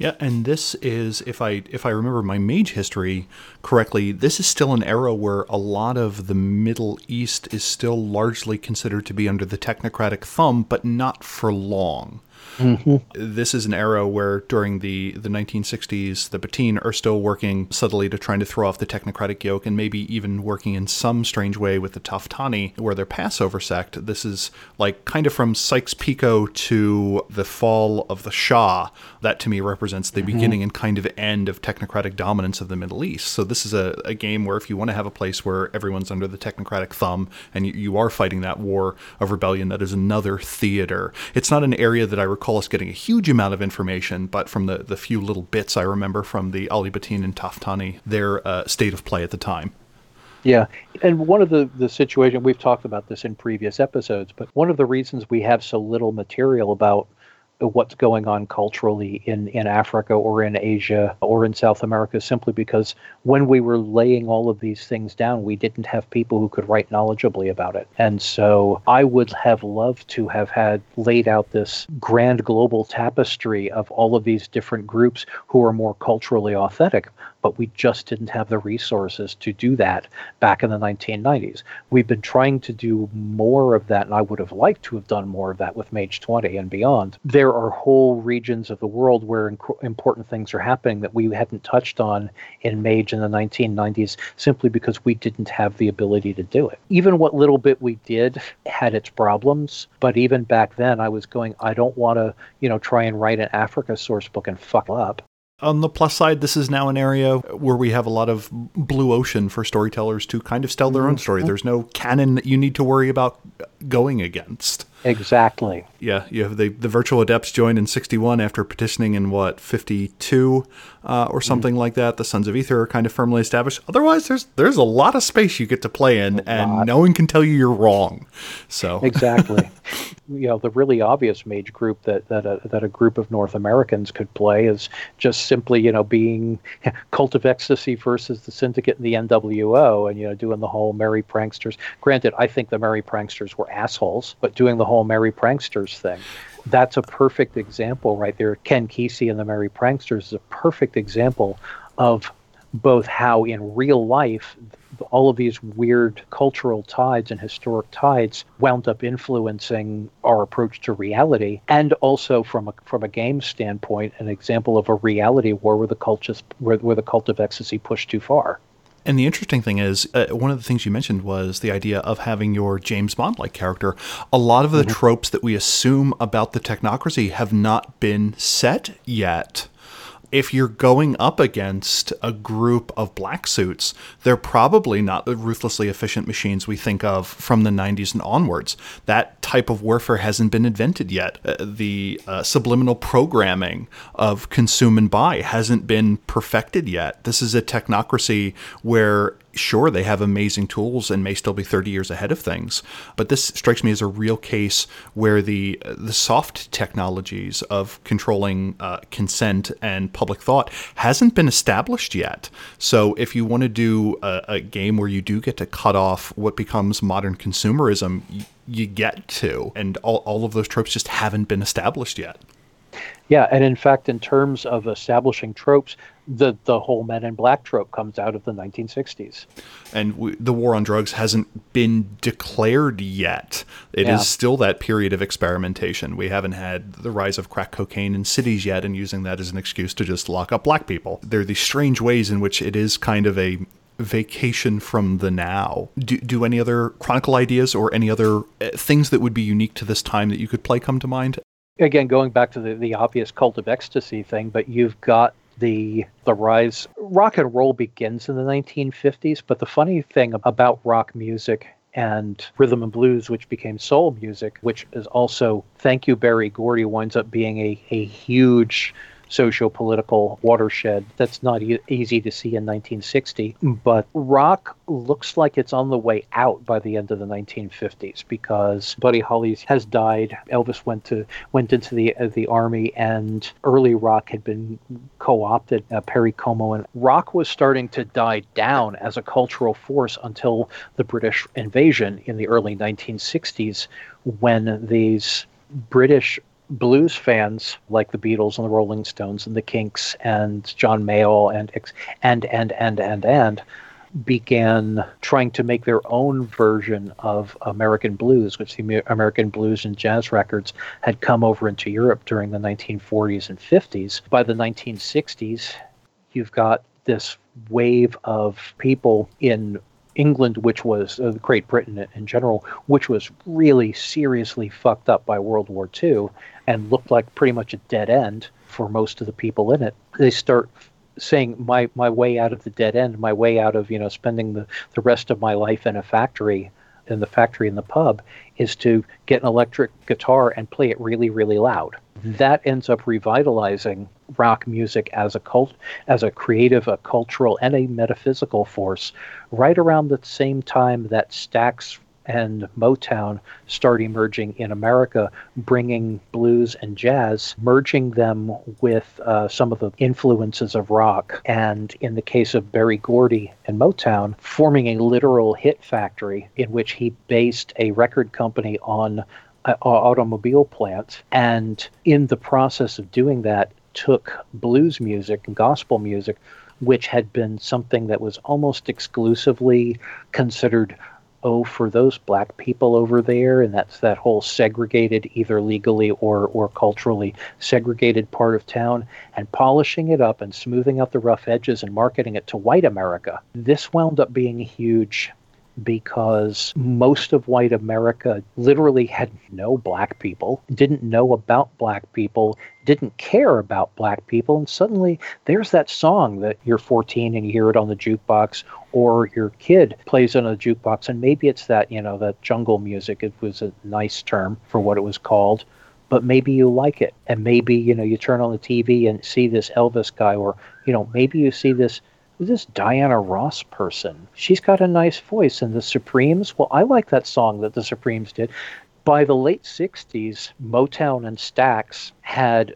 Yeah, and this is if I if I remember my mage history correctly, this is still an era where a lot of the Middle East is still largely considered to be under the technocratic thumb, but not for long. Mm-hmm. This is an era where during the, the 1960s, the Batin are still working subtly to trying to throw off the technocratic yoke and maybe even working in some strange way with the Taftani, where they're Passover sect. This is like kind of from Sykes-Picot to the fall of the Shah. That to me represents the mm-hmm. beginning and kind of end of technocratic dominance of the Middle East. So this is a, a game where if you want to have a place where everyone's under the technocratic thumb and you, you are fighting that war of rebellion, that is another theater. It's not an area that I recall us getting a huge amount of information, but from the, the few little bits I remember from the Ahl-i-Batin and Taftani, their uh, state of play at the time. Yeah, and one of the the situation we've talked about this in previous episodes, but one of the reasons we have so little material about what's going on culturally in, in Africa or in Asia or in South America simply because when we were laying all of these things down, we didn't have people who could write knowledgeably about it. And so I would have loved to have had laid out this grand global tapestry of all of these different groups who are more culturally authentic but we just didn't have the resources to do that back in the 1990s. We've been trying to do more of that, and I would have liked to have done more of that with Mage 20 and beyond. There are whole regions of the world where inc- important things are happening that we hadn't touched on in Mage in the 1990s simply because we didn't have the ability to do it. Even what little bit we did had its problems, but even back then I was going, I don't want to, you know, try and write an Africa source book and fuck up on the plus side, this is now an area where we have a lot of blue ocean for storytellers to kind of tell their mm-hmm. own story. There's no canon that you need to worry about going against. Exactly. Yeah, you have the, the virtual adepts joined in 61 after petitioning in what, 52 uh, or something mm. like that. The Sons of Ether are kind of firmly established. Otherwise, there's there's a lot of space you get to play in, and no one can tell you you're wrong. So Exactly. you know, the really obvious mage group that, that, a, that a group of North Americans could play is just simply, you know, being Cult of Ecstasy versus the Syndicate and the NWO and, you know, doing the whole Merry Pranksters. Granted, I think the Merry Pranksters were assholes, but doing the whole Merry Pranksters thing. That's a perfect example right there. Ken Kesey and the Merry Pranksters is a perfect example of both how in real life all of these weird cultural tides and historic tides wound up influencing our approach to reality and also from a from a game standpoint an example of a reality war where the cult where, where the cult of ecstasy pushed too far and the interesting thing is, uh, one of the things you mentioned was the idea of having your James Bond like character. A lot of the mm-hmm. tropes that we assume about the technocracy have not been set yet if you're going up against a group of black suits, they're probably not the ruthlessly efficient machines we think of from the 90s and onwards. That type of warfare hasn't been invented yet. Uh, the uh, subliminal programming of consume and buy hasn't been perfected yet. This is a technocracy where sure they have amazing tools and may still be 30 years ahead of things but this strikes me as a real case where the the soft technologies of controlling uh, consent and public thought hasn't been established yet. So if you want to do a, a game where you do get to cut off what becomes modern consumerism you, you get to and all, all of those tropes just haven't been established yet yeah, and in fact, in terms of establishing tropes, the the whole Men in Black trope comes out of the 1960s. And we, the war on drugs hasn't been declared yet. It yeah. is still that period of experimentation. We haven't had the rise of crack cocaine in cities yet, and using that as an excuse to just lock up black people. There are these strange ways in which it is kind of a vacation from the now. Do, do any other chronicle ideas or any other uh, things that would be unique to this time that you could play come to mind? Again going back to the, the obvious cult of ecstasy thing but you've got the the rise rock and roll begins in the 1950s but the funny thing about rock music and rhythm and blues which became soul music which is also thank you berry gordy winds up being a, a huge socio-political watershed that's not e- easy to see in 1960 but rock looks like it's on the way out by the end of the 1950s because buddy holly has died elvis went to went into the uh, the army and early rock had been co-opted uh, perry como and rock was starting to die down as a cultural force until the british invasion in the early 1960s when these British blues fans like the Beatles and the Rolling Stones and the Kinks and John Mayall and and and and and and began trying to make their own version of American blues, which the American blues and jazz records had come over into Europe during the 1940s and 50s. By the 1960s, you've got this wave of people in England, which was uh, Great Britain in general, which was really seriously fucked up by World War II and looked like pretty much a dead end for most of the people in it. They start saying my my way out of the dead end, my way out of you know spending the the rest of my life in a factory, in the factory in the pub, is to get an electric guitar and play it really really loud. Mm-hmm. That ends up revitalizing rock music as a cult, as a creative, a cultural, and a metaphysical force. Right around the same time that Stax and Motown start emerging in America, bringing blues and jazz, merging them with uh, some of the influences of rock. And in the case of Berry Gordy and Motown, forming a literal hit factory in which he based a record company on an automobile plant. And in the process of doing that, took blues music and gospel music, which had been something that was almost exclusively considered oh for those black people over there and that's that whole segregated either legally or or culturally segregated part of town and polishing it up and smoothing out the rough edges and marketing it to white america. This wound up being a huge because most of white America literally had no black people, didn't know about black people, didn't care about black people. And suddenly there's that song that you're 14 and you hear it on the jukebox, or your kid plays it on a jukebox. And maybe it's that, you know, that jungle music. It was a nice term for what it was called. But maybe you like it. And maybe, you know, you turn on the TV and see this Elvis guy, or, you know, maybe you see this this Diana Ross person. She's got a nice voice. And the Supremes, well, I like that song that the Supremes did. By the late 60s, Motown and Stax had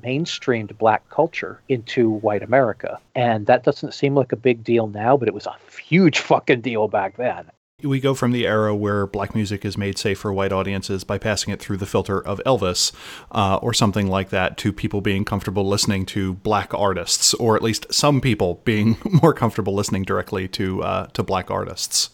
mainstreamed black culture into white America. And that doesn't seem like a big deal now, but it was a huge fucking deal back then. We go from the era where black music is made safe for white audiences by passing it through the filter of Elvis uh, or something like that to people being comfortable listening to black artists, or at least some people being more comfortable listening directly to, uh, to black artists.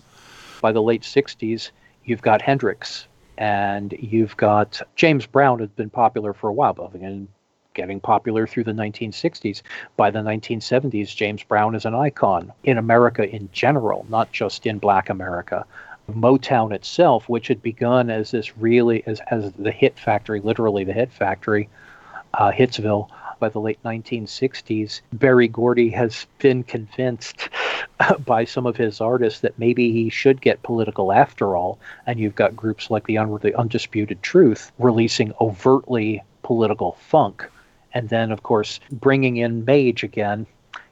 By the late 60s, you've got Hendrix and you've got James Brown had been popular for a while, but again, getting popular through the 1960s. By the 1970s, James Brown is an icon in America in general, not just in black America. Motown itself, which had begun as this really as, as the hit factory, literally the hit factory, uh, Hitsville, by the late 1960s, Berry Gordy has been convinced by some of his artists that maybe he should get political after all. And you've got groups like the, Un- the Undisputed Truth releasing overtly political funk and then, of course, bringing in Mage again,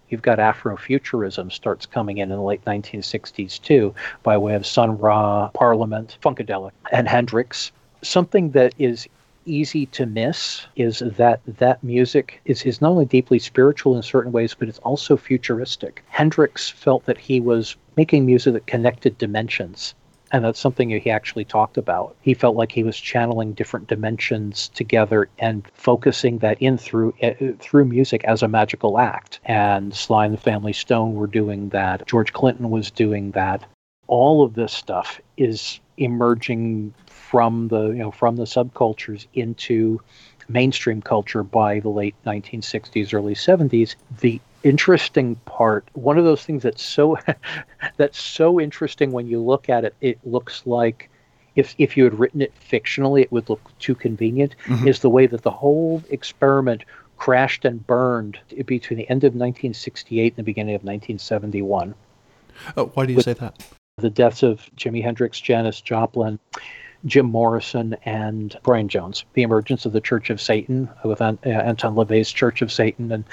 you've got Afrofuturism starts coming in in the late 1960s too, by way of Sun Ra, Parliament, Funkadelic, and Hendrix. Something that is easy to miss is that that music is, is not only deeply spiritual in certain ways, but it's also futuristic. Hendrix felt that he was making music that connected dimensions and that's something he actually talked about. He felt like he was channeling different dimensions together and focusing that in through uh, through music as a magical act. And Sly and the Family Stone were doing that. George Clinton was doing that. All of this stuff is emerging from the you know from the subcultures into mainstream culture by the late 1960s early 70s the interesting part one of those things that's so that's so interesting when you look at it it looks like if if you had written it fictionally it would look too convenient mm-hmm. is the way that the whole experiment crashed and burned between the end of 1968 and the beginning of 1971 oh, why do you say that the deaths of jimi hendrix janis joplin Jim Morrison and Brian Jones, the emergence of the Church of Satan with uh, Anton LaVey's Church of Satan, and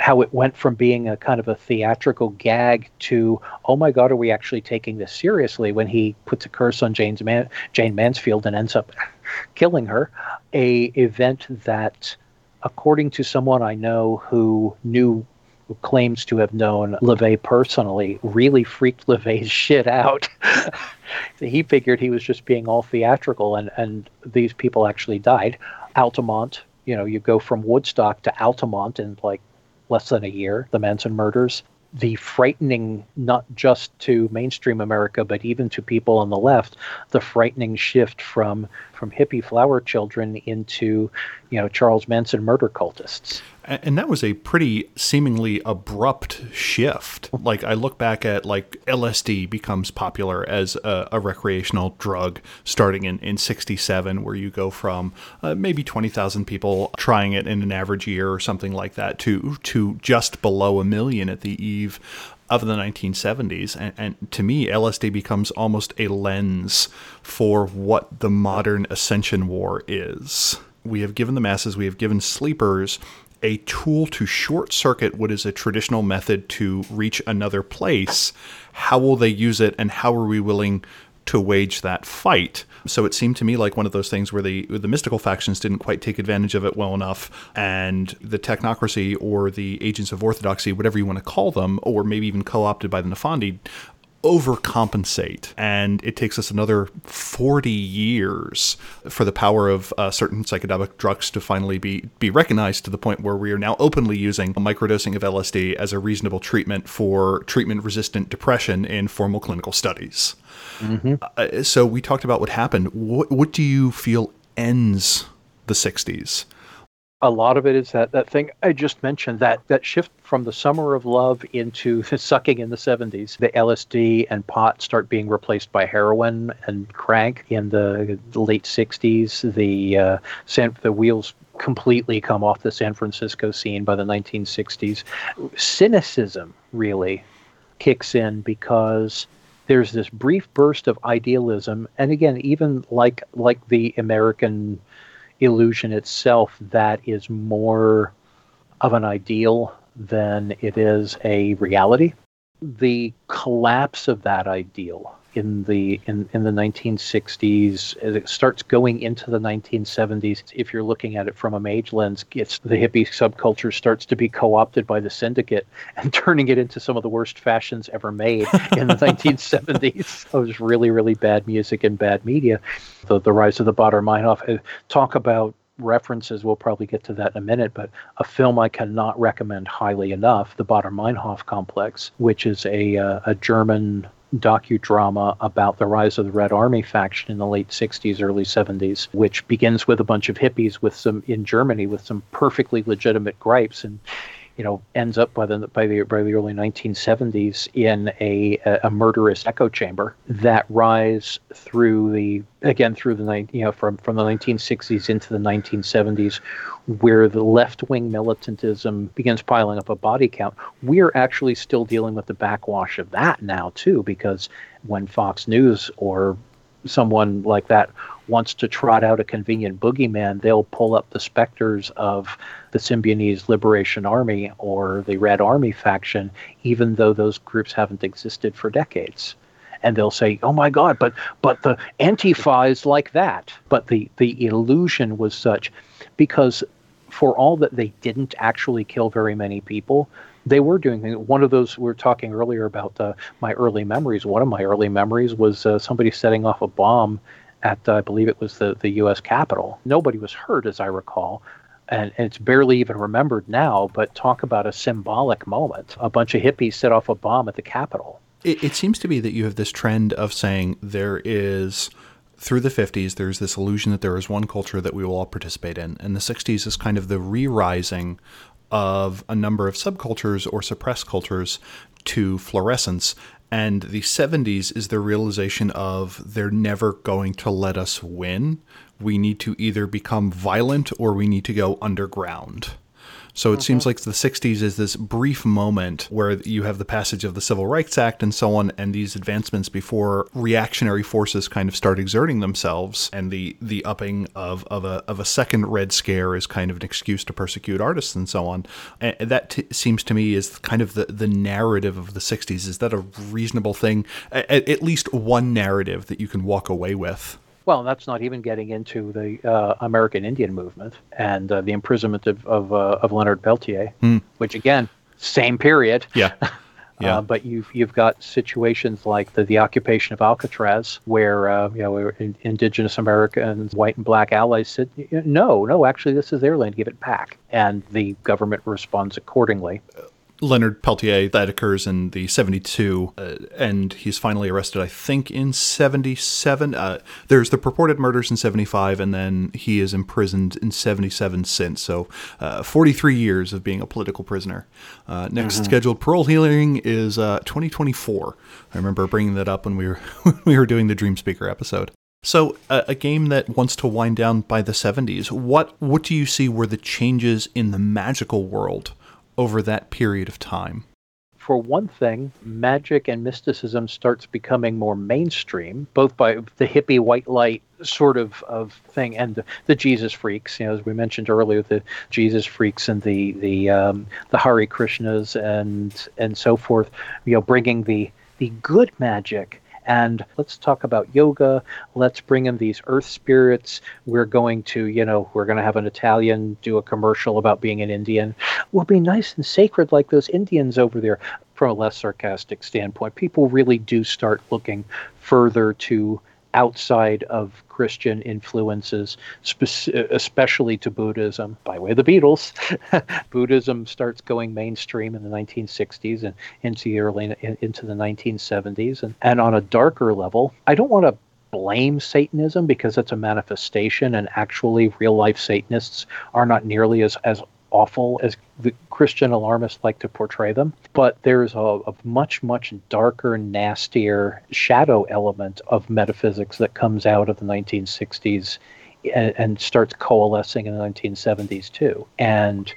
how it went from being a kind of a theatrical gag to oh my god are we actually taking this seriously when he puts a curse on Jane's Man- Jayne Mansfield and ends up killing her? A event that according to someone I know who knew who claims to have known LaVey personally really freaked LaVey's shit out. He figured he was just being all theatrical and and these people actually died. Altamont you know, you go from Woodstock to Altamont in like less than a year, the Manson murders. The frightening, not just to mainstream America, but even to people on the left, the frightening shift from from hippie flower children into, you know, Charles Manson murder cultists and that was a pretty seemingly abrupt shift. Like I look back at like LSD becomes popular as a, a recreational drug starting in in 67 where you go from uh, maybe 20,000 people trying it in an average year or something like that to to just below a million at the eve of the 1970s. And, and, to me, LSD becomes almost a lens for what the modern ascension war is. We have given the masses, we have given sleepers a tool to short circuit what is a traditional method to reach another place, how will they use it and how are we willing to wage that fight? So it seemed to me like one of those things where the the mystical factions didn't quite take advantage of it well enough, and the technocracy or the agents of orthodoxy, whatever you want to call them, or maybe even co-opted by the Nefandi, overcompensate. And it takes us another 40 years for the power of uh, certain psychedelic drugs to finally be, be recognized to the point where we are now openly using microdosing of LSD as a reasonable treatment for treatment resistant depression in formal clinical studies. Mm-hmm. Uh, so we talked about what happened. What, what do you feel ends the 60s? A lot of it is that that thing I just mentioned that that shift from the summer of love into sucking in the 70s. The LSD and pot start being replaced by heroin and crank in the, the late 60s. The uh, San, the wheels completely come off the San Francisco scene by the 1960s. Cynicism really kicks in because there's this brief burst of idealism and again even like like the American illusion itself that is more of an ideal than it is a reality. The collapse of that ideal in the in, in the 1960s as it starts going into the 1970s if you're looking at it from a mage lens it's the hippie subculture starts to be co-opted by the syndicate and turning it into some of the worst fashions ever made in the 1970s it was really really bad music and bad media the, the rise of the Baader Meinhof uh, talk about references. We'll probably get to that in a minute, but a film I cannot recommend highly enough, The Baader Meinhof Complex, which is a, uh, a German docudrama about the rise of the Red Army faction in the late 60s, early 70s, which begins with a bunch of hippies with some in Germany with some perfectly legitimate gripes. And you know ends up by the by the by the early 1970s in a a murderous echo chamber that rise through the again through the you know from from the 1960s into the 1970s where the left wing militantism begins piling up a body count. We're actually still dealing with the backwash of that now too because when Fox News or someone like that wants to trot out a convenient boogeyman, they'll pull up the specters of the Symbionese Liberation Army or the Red Army faction, even though those groups haven't existed for decades. And they'll say, "Oh my God, but but the Antifa is like that." But the the illusion was such, because for all that they didn't actually kill very many people, they were doing things. One of those we were talking earlier about uh, my early memories. One of my early memories was uh, somebody setting off a bomb at uh, I believe it was the the U.S. Capitol. Nobody was hurt, as I recall. And it's barely even remembered now, but talk about a symbolic moment. A bunch of hippies set off a bomb at the Capitol. It, it seems to be that you have this trend of saying there is through the 50s, there's this illusion that there is one culture that we will all participate in. And the 60s is kind of the re rising of a number of subcultures or suppressed cultures to fluorescence. And the 70s is the realization of they're never going to let us win. We need to either become violent or we need to go underground. So it seems mm-hmm. like the 60s is this brief moment where you have the passage of the Civil Rights Act and so on, and these advancements before reactionary forces kind of start exerting themselves, and the the upping of, of a of a second Red Scare is kind of an excuse to persecute artists and so on. And that t- seems to me is kind of the the narrative of the 60s. Is that a reasonable thing? At, at least one narrative that you can walk away with. Well, that's not even getting into the uh, American Indian movement and uh, the imprisonment of of, uh, of Leonard Peltier, mm. which again, same period. Yeah. Yeah. Uh, but you've you've got situations like the, the occupation of Alcatraz, where uh, you know where indigenous Americans, white and black allies said, no, no, actually this is their land, give it back, and the government responds accordingly. Leonard Peltier. That occurs in the 72, uh, and he's finally arrested, I think, in 77. Uh, there's the purported murders in 75, and then he is imprisoned in 77 since. So uh, 43 years of being a political prisoner. Uh, next mm-hmm. scheduled parole hearing is uh, 2024. I remember bringing that up when we were when we were doing the Dream Speaker episode. So, uh, a game that wants to wind down by the 70s. What what do you see were the changes in the magical world over that period of time? For one thing, magic and mysticism starts becoming more mainstream, both by the hippie white light sort of, of thing and the, the Jesus freaks. You know, as we mentioned earlier, the Jesus freaks and the the um, the Hare Krishnas and and so forth. You know, bringing the the good magic and let's talk about yoga. Let's bring in these earth spirits. We're going to, you know, we're going to have an Italian do a commercial about being an Indian. We'll be nice and sacred like those Indians over there. From a less sarcastic standpoint, people really do start looking further to outside of Christian influences, uh, especially to Buddhism. By way of the Beatles, Buddhism starts going mainstream in the 1960s and into the early into the 1970s. And, and on a darker level, I don't want to blame Satanism because it's a manifestation, and actually, real life Satanists are not nearly as, as awful as the Christian alarmists like to portray them. But there's a, a, much, much darker, nastier shadow element of metaphysics that comes out of the 1960s and, and starts coalescing in the 1970s too. And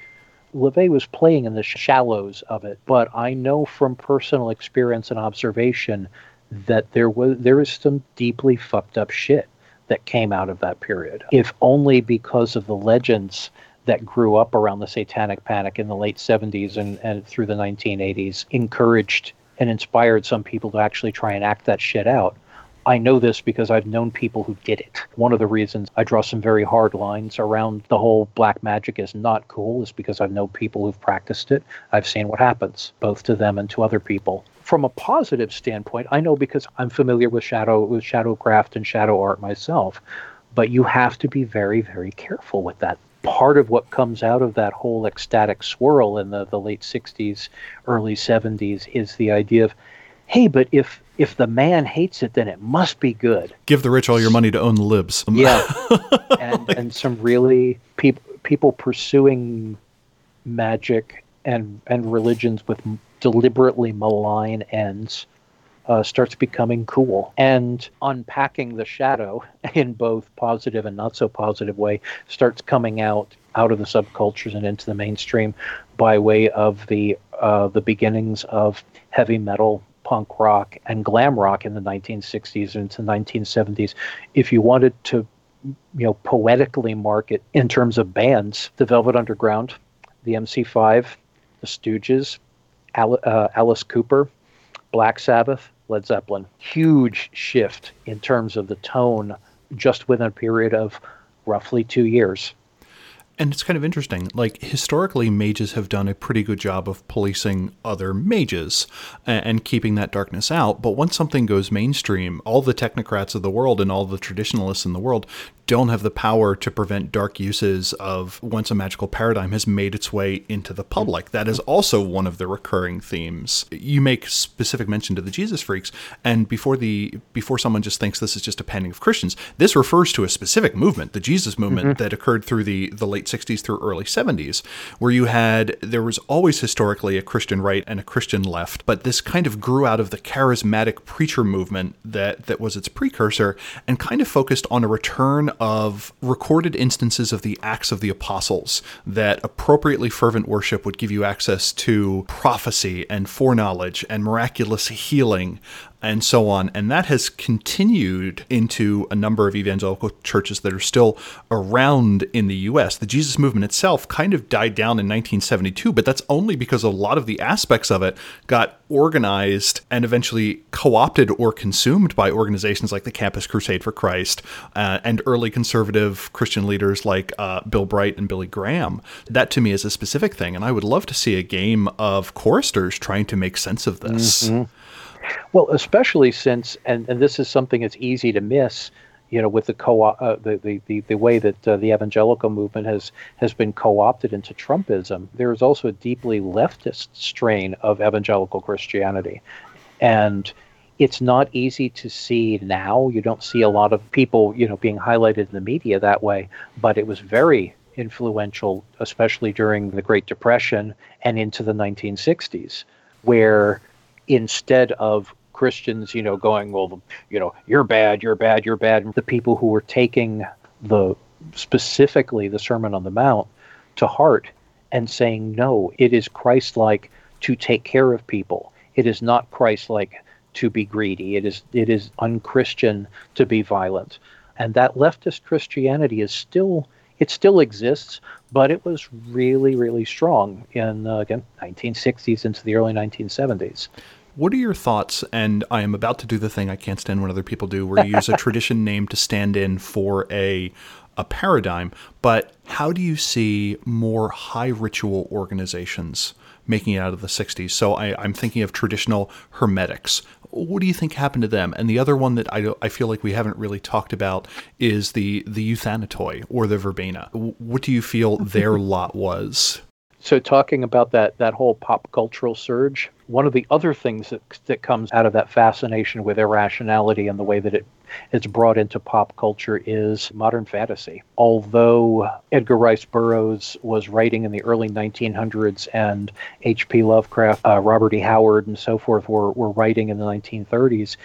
LaVey was playing in the shallows of it, but I know from personal experience and observation that there was there is some deeply fucked up shit that came out of that period. If only because of the legends that grew up around the satanic panic in the late 70s and, and through the 1980s encouraged and inspired some people to actually try and act that shit out. I know this because I've known people who did it. One of the reasons I draw some very hard lines around the whole black magic is not cool is because I've known people who've practiced it. I've seen what happens, both to them and to other people. From a positive standpoint, I know because I'm familiar with shadow with shadowcraft and shadow art myself, but you have to be very, very careful with that part of what comes out of that whole ecstatic swirl in the, the late 60s, early 70s is the idea of, hey, but if if the man hates it, then it must be good. Give the rich all your money to own the libs. Yeah, and like, and some really people people pursuing magic and and religions with deliberately malign ends uh, starts becoming cool. And unpacking the shadow in both positive and not so positive way starts coming out out of the subcultures and into the mainstream by way of the uh, the beginnings of heavy metal punk rock and glam rock in the 1960s and into the 1970s. If you wanted to, you know, poetically mark it in terms of bands, the Velvet Underground, the MC5, the Stooges, Al- uh, Alice Cooper, Black Sabbath, Led Zeppelin. Huge shift in terms of the tone just within a period of roughly two years. And it's kind of interesting. Like, historically, mages have done a pretty good job of policing other mages and, and, keeping that darkness out. But once something goes mainstream, all the technocrats of the world and all the traditionalists in the world don't have the power to prevent dark uses of once a magical paradigm has made its way into the public. That is also one of the recurring themes. You make specific mention to the Jesus freaks, and before the before someone just thinks this is just a panding of Christians, this refers to a specific movement, the Jesus movement mm-hmm. that occurred through the the late 60s through early 70s, where you had there was always historically a Christian right and a Christian left, but this kind of grew out of the charismatic preacher movement that that was its precursor and kind of focused on a return of recorded instances of the Acts of the Apostles that appropriately fervent worship would give you access to prophecy and foreknowledge and miraculous healing and so on. And that has continued into a number of evangelical churches that are still around in the US. The Jesus movement itself kind of died down in 1972, but that's only because a lot of the aspects of it got organized and eventually co opted or consumed by organizations like the Campus Crusade for Christ uh, and early conservative Christian leaders like uh, Bill Bright and Billy Graham. That to me is a specific thing. And I would love to see a game of choristers trying to make sense of this. Mm-hmm. Well, especially since, and, and this is something that's easy to miss, you know, with the co uh, the, the, the, the way that uh, the evangelical movement has has been co-opted into Trumpism. There is also a deeply leftist strain of evangelical Christianity, and it's not easy to see now. You don't see a lot of people, you know, being highlighted in the media that way, but it was very influential, especially during the Great Depression and into the 1960s, where instead of Christians, you know, going, well, you know, you're bad, you're bad, you're bad. The people who were taking the specifically the Sermon on the Mount to heart and saying, no, it is Christ like to take care of people. It is not Christ like to be greedy. It is it is unchristian to be violent. And that leftist Christianity is still it still exists, but it was really, really strong in uh, again 1960s into the early 1970s. What are your thoughts? And I am about to do the thing I can't stand when other people do, where you use a tradition name to stand in for a a paradigm. But how do you see more high ritual organizations making it out of the 60s? So I, I'm thinking of traditional hermetics. What do you think happened to them? And the other one that I, I feel like we haven't really talked about is the the Euthanatoi or the Verbena. What do you feel their lot was? So talking about that that whole pop cultural surge, one of the other things that, that comes out of that fascination with irrationality and the way that it it's brought into pop culture is modern fantasy. Although Edgar Rice Burroughs was writing in the early 1900s and H.P. Lovecraft, uh, Robert E. Howard, and so forth were, were writing in the 1930s,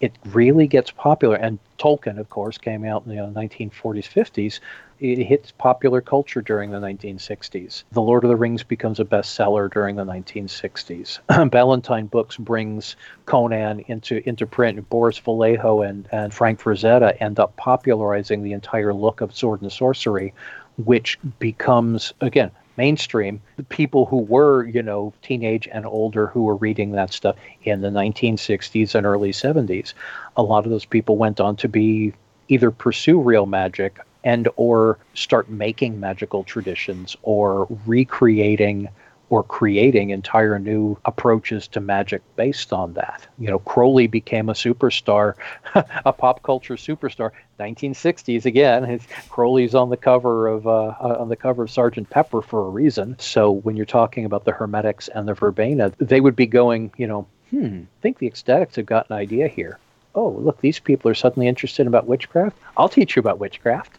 it really gets popular. And Tolkien, of course, came out in the 1940s, 50s. It hits popular culture during the 1960s. The Lord of the Rings becomes a bestseller during the 1960s. Ballantine Books brings Conan into, into print. Boris Vallejo and, and Frank Frazetta end up popularizing the entire look of sword and sorcery, which becomes, again, mainstream, the people who were, you know, teenage and older who were reading that stuff in the 1960s and early 70s, a lot of those people went on to be either pursue real magic and or start making magical traditions or recreating or creating entire new approaches to magic based on that. You know, Crowley became a superstar, a pop culture superstar. 1960s again. Crowley's on the cover of uh, on the cover of Sergeant Pepper for a reason. So when you're talking about the Hermetics and the Verbena, they would be going, you know, hmm, I think the ecstatics have got an idea here oh, look, these people are suddenly interested about witchcraft. I'll teach you about witchcraft.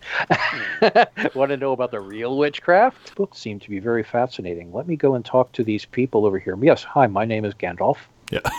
Want to know about the real witchcraft? Books seem to be very fascinating. Let me go and talk to these people over here. Yes, hi, my name is Gandalf. Yeah.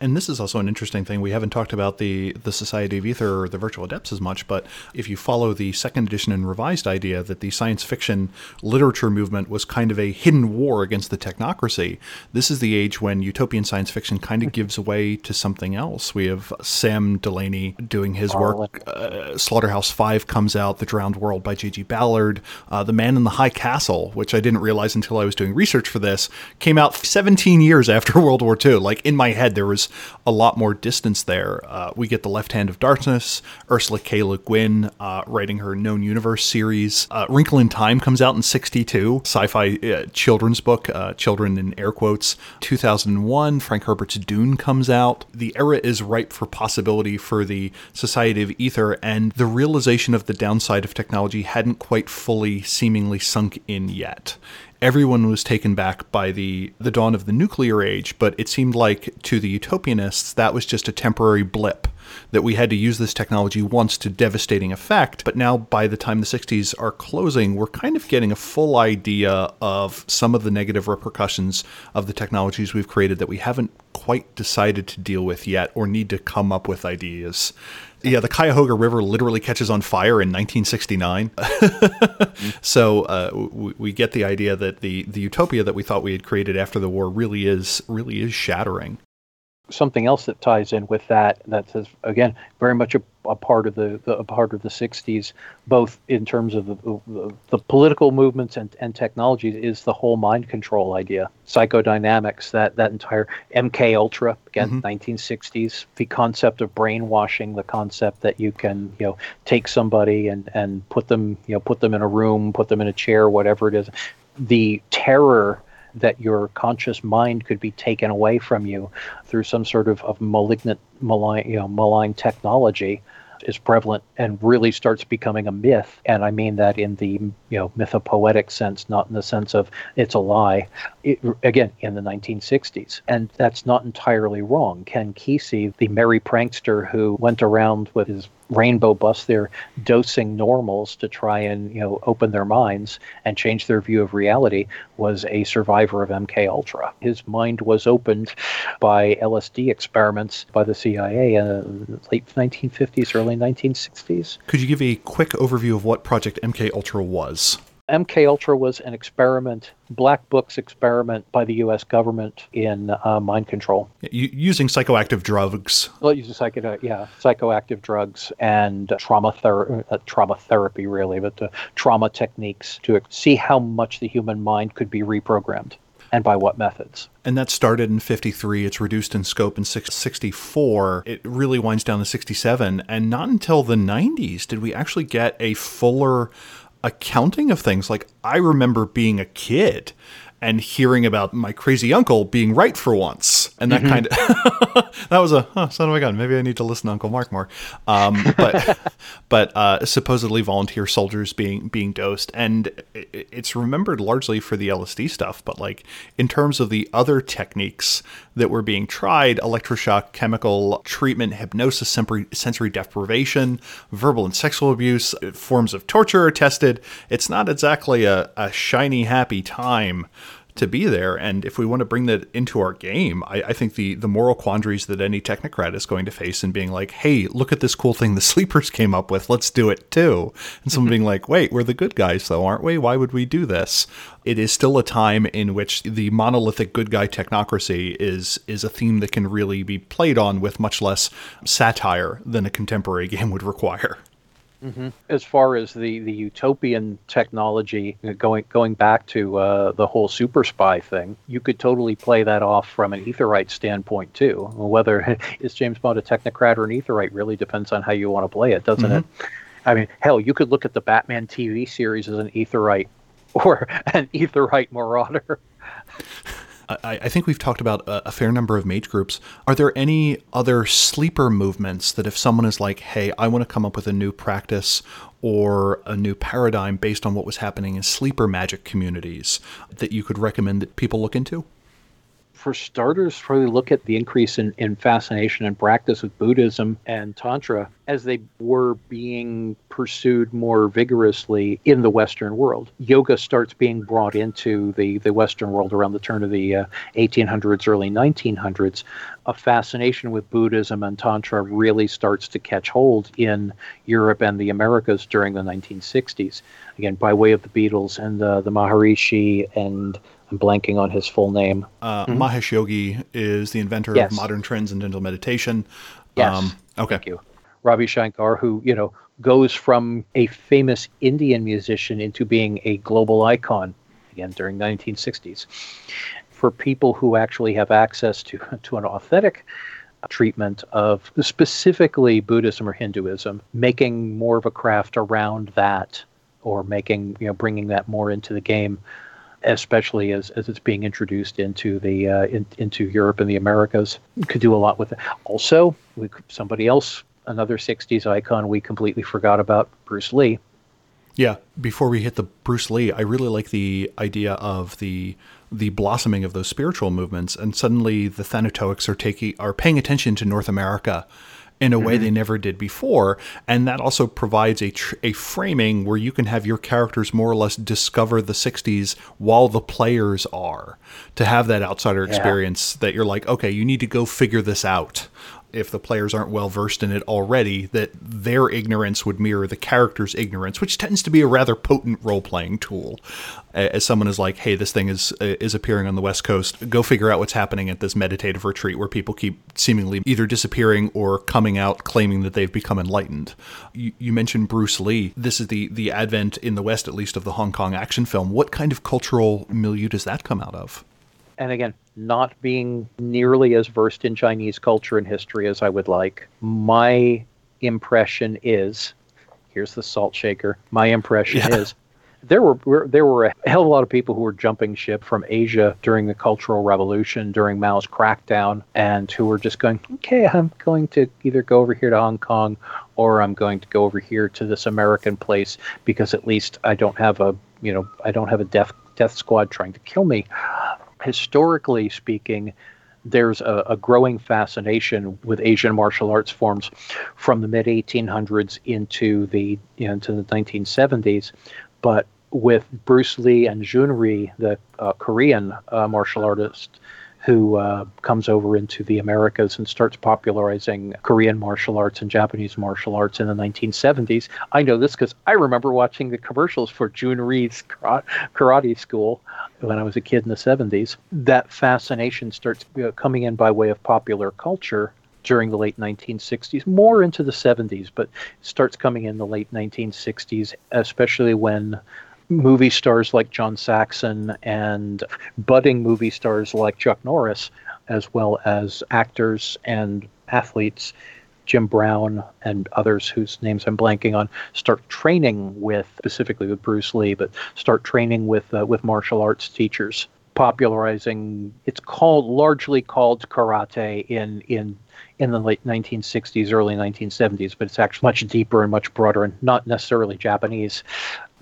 And this is also an interesting thing. We haven't talked about the the Society of Ether or the Virtual Adepts as much, but if you follow the second edition and revised idea that the science fiction literature movement was kind of a hidden war against the technocracy, this is the age when utopian science fiction kind of gives way to something else. We have Sam Delany doing his work. Uh, Slaughterhouse Five comes out. The Drowned World by J.G. Ballard. Uh, the Man in the High Castle, which I didn't realize until I was doing research for this, came out 17 years after World War II. Like in my head, there was there's a lot more distance there. Uh, we get The Left Hand of Darkness, Ursula K. Le Guin uh, writing her Known Universe series. Uh, Wrinkle in Time comes out in 62, sci fi uh, children's book, uh, children in air quotes. 2001, Frank Herbert's Dune comes out. The era is ripe for possibility for the Society of Ether, and the realization of the downside of technology hadn't quite fully seemingly sunk in yet everyone was taken back by the, the dawn of the nuclear age, but it seemed like to the utopianists that was just a temporary blip. That we had to use this technology once to devastating effect, but now by the time the 60s are closing, we're kind of getting a full idea of some of the negative repercussions of the technologies we've created that we haven't quite decided to deal with yet or need to come up with ideas. Yeah, the Cuyahoga River literally catches on fire in 1969. so uh, we, we, get the idea that the the utopia that we thought we had created after the war really is really is shattering something else that ties in with that that says again very much a, a part of the, the, a part of the 60s both in terms of the, the, the, political movements and, and technologies is the whole mind control idea psychodynamics that that entire mk ultra again mm-hmm. 1960s the concept of brainwashing the concept that you can you know take somebody and and put them you know put them in a room put them in a chair whatever it is the terror that your conscious mind could be taken away from you through some sort of, of malignant, malign, you know, malign technology is prevalent and really starts becoming a myth. And I mean that in the you know mythopoetic sense, not in the sense of it's a lie. It, again, in the 1960s, and that's not entirely wrong. Ken Kesey, the merry prankster who went around with his rainbow bus there dosing normals to try and you know open their minds and change their view of reality was a survivor of MK Ultra. His mind was opened by LSD experiments by the CIA in late 1950s, early 1960s. Could you give a quick overview of what Project MK Ultra was? MK Ultra was an experiment, black books experiment by the U.S. government in uh, mind control, using psychoactive drugs. Well, using psycho, yeah, psychoactive drugs and trauma ther- uh, trauma therapy, really, but uh, trauma techniques to see how much the human mind could be reprogrammed and by what methods. And that started in 53. It's reduced in scope in 64. It really winds down to 67. And not until the 90s did we actually get a fuller accounting of things. Like I remember being a kid and hearing about my crazy uncle being right for once, and that mm-hmm. kind of that was a huh, son of a gun. Maybe I need to listen to Uncle Mark more. Um, but but uh, supposedly volunteer soldiers being being dosed, and it's remembered largely for the LSD stuff. But like in terms of the other techniques that were being tried, electroshock, chemical treatment, hypnosis, sensory deprivation, verbal and sexual abuse, forms of torture are tested. It's not exactly a, a shiny happy time to be there. And if we want to bring that into our game, I, I, think the the moral quandaries that any technocrat is going to face in being like, hey, look at this cool thing the sleepers came up with, let's do it too. And someone being like, wait, we're the good guys though, aren't we? Why would we do this? It is still a time in which the monolithic good guy technocracy is is a theme that can really be played on with much less satire than a contemporary game would require. Mm-hmm. As far as the, the utopian technology, going going back to uh, the whole super spy thing, you could totally play that off from an etherite standpoint too. Whether is James Bond a technocrat or an etherite really depends on how you want to play it, doesn't mm-hmm. it? I mean, hell, you could look at the Batman TV series as an etherite or an etherite Marauder. I, I think we've talked about a, a, fair number of mage groups. Are there any other sleeper movements that if someone is like, hey, I want to come up with a new practice or a new paradigm based on what was happening in sleeper magic communities that you could recommend that people look into? For starters, probably look at the increase in, in fascination and practice with Buddhism and Tantra as they were being pursued more vigorously in the Western world. Yoga starts being brought into the, the Western world around the turn of the uh, 1800s, early 1900s. A fascination with Buddhism and Tantra really starts to catch hold in Europe and the Americas during the 1960s. Again, by way of the Beatles and uh, the Maharishi and I'm blanking on his full name. Uh, mm-hmm. Mahesh Yogi is the inventor yes. of modern transcendental meditation. Yes. Um, okay. Thank you. Ravi Shankar, who, you know, goes from a famous Indian musician into being a global icon again during the 1960s. For people who actually have access to, to an authentic treatment of specifically Buddhism or Hinduism, making more of a craft around that or making, you know, bringing that more into the game especially as, as it's being introduced into the uh, in, into Europe and the Americas. Could do a lot with it. Also, we, somebody else, another '60s icon we completely forgot about, Bruce Lee. Yeah, before we hit the Bruce Lee, I really like the idea of the the blossoming of those spiritual movements, and suddenly the Thanatoics are taking are paying attention to North America in a mm-hmm. way they never did before. And that also provides a, tr- a framing where you can have your characters more or less discover the 60s while the players are. To have that outsider yeah. experience that you're like, okay, you need to go figure this out if the players aren't well versed in it already, that their ignorance would mirror the character's ignorance, which tends to be a rather potent role playing tool. As someone is like, "Hey, this thing is is appearing on the West Coast. Go figure out what's happening at this meditative retreat where people keep seemingly either disappearing or coming out claiming that they've become enlightened." You, you mentioned Bruce Lee. This is the the advent in the West, at least, of the Hong Kong action film. What kind of cultural milieu does that come out of? and again, not being nearly as versed in Chinese culture and history as I would like, my impression is here's the salt shaker. My impression yeah. is there were there were a hell of a lot of people who were jumping ship from Asia during the Cultural Revolution, during Mao's crackdown, and who were just going, okay, I'm going to either go over here to Hong Kong or I'm going to go over here to this American place because at least I don't have a you know I don't have a death death squad trying to kill me historically speaking, there's a, a, growing fascination with Asian martial arts forms from the mid 1800s into the into the 1970s, but with Bruce Lee and Jhoon Rhee, the uh, Korean uh, martial artist who uh, comes over into the Americas and starts popularizing Korean martial arts and Japanese martial arts in the 1970s. I know this because I remember watching the commercials for Jhoon Rhee's karate school when I was a kid in the 70s. That fascination starts coming in by way of popular culture during the late 1960s, more into the 70s, but starts coming in the late 1960s, especially when movie stars like John Saxon and budding movie stars like Chuck Norris, as well as actors and athletes, Jim Brown and others whose names I'm blanking on, start training with specifically with Bruce Lee, but start training with uh, with martial arts teachers popularizing. It's called largely called karate in in in the late 1960s, early 1970s, but it's actually much deeper and much broader and not necessarily Japanese.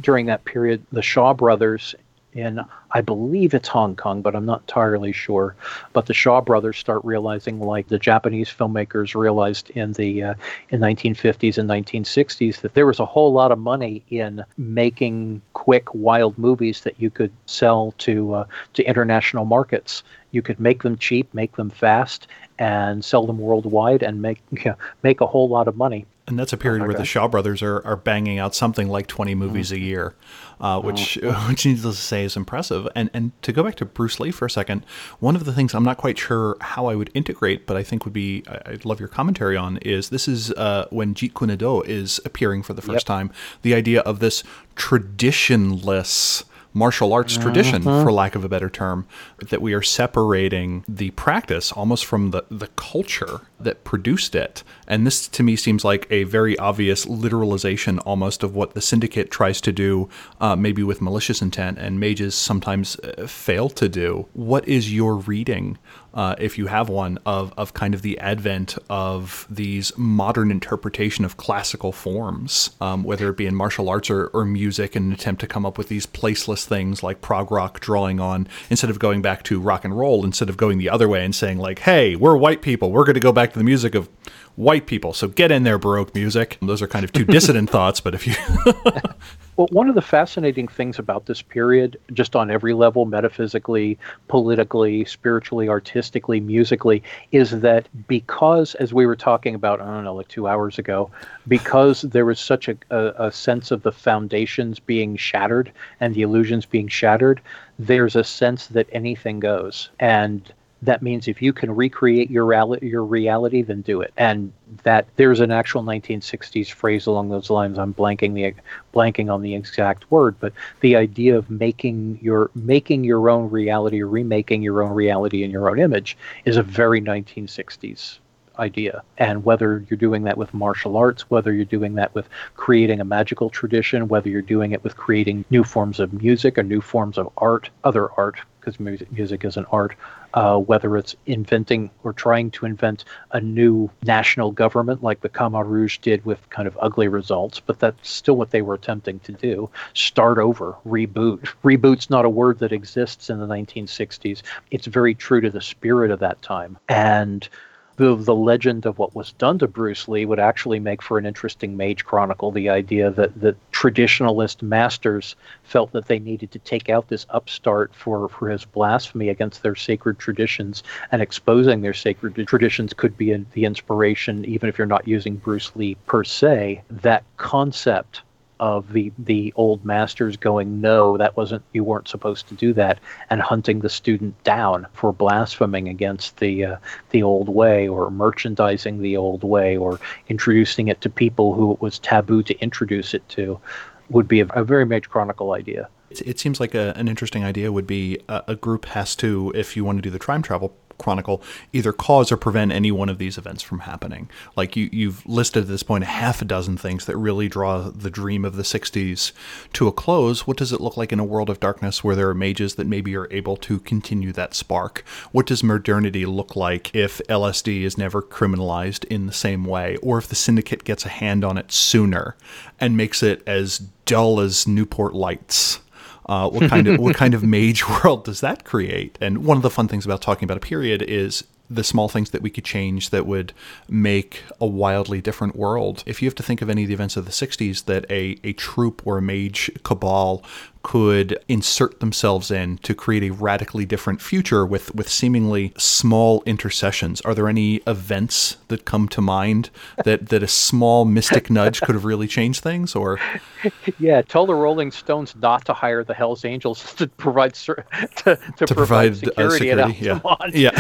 During that period, the Shaw brothers in I believe it's Hong Kong, but I'm not entirely sure. But the Shaw brothers start realizing, like the Japanese filmmakers realized in the uh, in 1950s and 1960s, that there was a whole lot of money in making quick, wild movies that you could sell to uh, to international markets. You could make them cheap, make them fast, and sell them worldwide, and make you know, make a whole lot of money. And that's a period oh where the Shaw brothers are, are banging out something like 20 movies mm-hmm. a year, uh, which, oh. which needless to say is impressive. And, and to go back to Bruce Lee for a second, one of the things I'm not quite sure how I would integrate, but I think would be, I'd love your commentary on, is this is uh, when Jeet Kune Do is appearing for the first yep. time. The idea of this traditionless martial arts tradition, mm-hmm. for lack of a better term, that we are separating the practice almost from the, the culture that produced it. And this to me seems like a very obvious literalization almost of what the syndicate tries to do, uh, maybe with malicious intent, and mages sometimes uh, fail to do. What is your reading uh, if you have one, of, of kind of the advent of these modern interpretation of classical forms, um, whether it be in martial arts or, or music, and an attempt to come up with these placeless things like prog rock, drawing on, instead of going back to rock and roll, instead of going the other way and saying, like, hey, we're white people, we're going to go back to the music of white people. So get in there, Baroque music. Those are kind of two dissident thoughts, but if you. well, one of the fascinating things about this period, just on every level, metaphysically, politically, spiritually, artistically, musically, is that because, as we were talking about, I don't know, like two hours ago, because there was such a, a, a sense of the foundations being shattered and the illusions being shattered, there's a sense that anything goes. And that means if you can recreate your reality, your reality, then do it. And that there's an actual 1960s phrase along those lines. I'm blanking the blanking on the exact word, but the idea of making your making your own reality or remaking your own reality in your own image is a very 1960s idea. And whether you're doing that with martial arts, whether you're doing that with creating a magical tradition, whether you're doing it with creating new forms of music or new forms of art, other art, because music, music is an art, uh, whether it's inventing or trying to invent a new national government like the Khmer Rouge did with kind of ugly results, but that's still what they were attempting to do. Start over, reboot. Reboot's not a word that exists in the 1960s. It's very true to the spirit of that time. And the the legend of what was done to Bruce Lee would actually make for an interesting Mage Chronicle. The idea that the traditionalist masters felt that they needed to take out this upstart for for his blasphemy against their sacred traditions, and exposing their sacred traditions could be the inspiration, even if you're not using Bruce Lee per se. That concept of the the old masters going no that wasn't you weren't supposed to do that and hunting the student down for blaspheming against the uh, the old way or merchandising the old way or introducing it to people who it was taboo to introduce it to would be a, a very Mage Chronicle idea. It seems like a, an interesting idea would be a, a, group has to, if you want to do the time travel Chronicle either cause or prevent any one of these events from happening. Like you, you've listed at this point a half a dozen things that really draw the dream of the 60s to a close. What does it look like in a world of darkness where there are mages that maybe are able to continue that spark? What does modernity look like if LSD is never criminalized in the same way, or if the syndicate gets a hand on it sooner and makes it as dull as Newport Lights? Uh, what kind of what kind of mage world does that create? And one of the fun things about talking about a period is the small things that we could change that would make a wildly different world. If you have to think of any of the events of the 60s that a, a troop or a mage cabal could insert themselves in to create a radically different future with, with seemingly small intercessions. Are there any events that come to mind that, that a small mystic nudge could have really changed things? Or yeah, tell the Rolling Stones not to hire the Hell's Angels to provide to, to, to provide, provide security, uh, security yeah.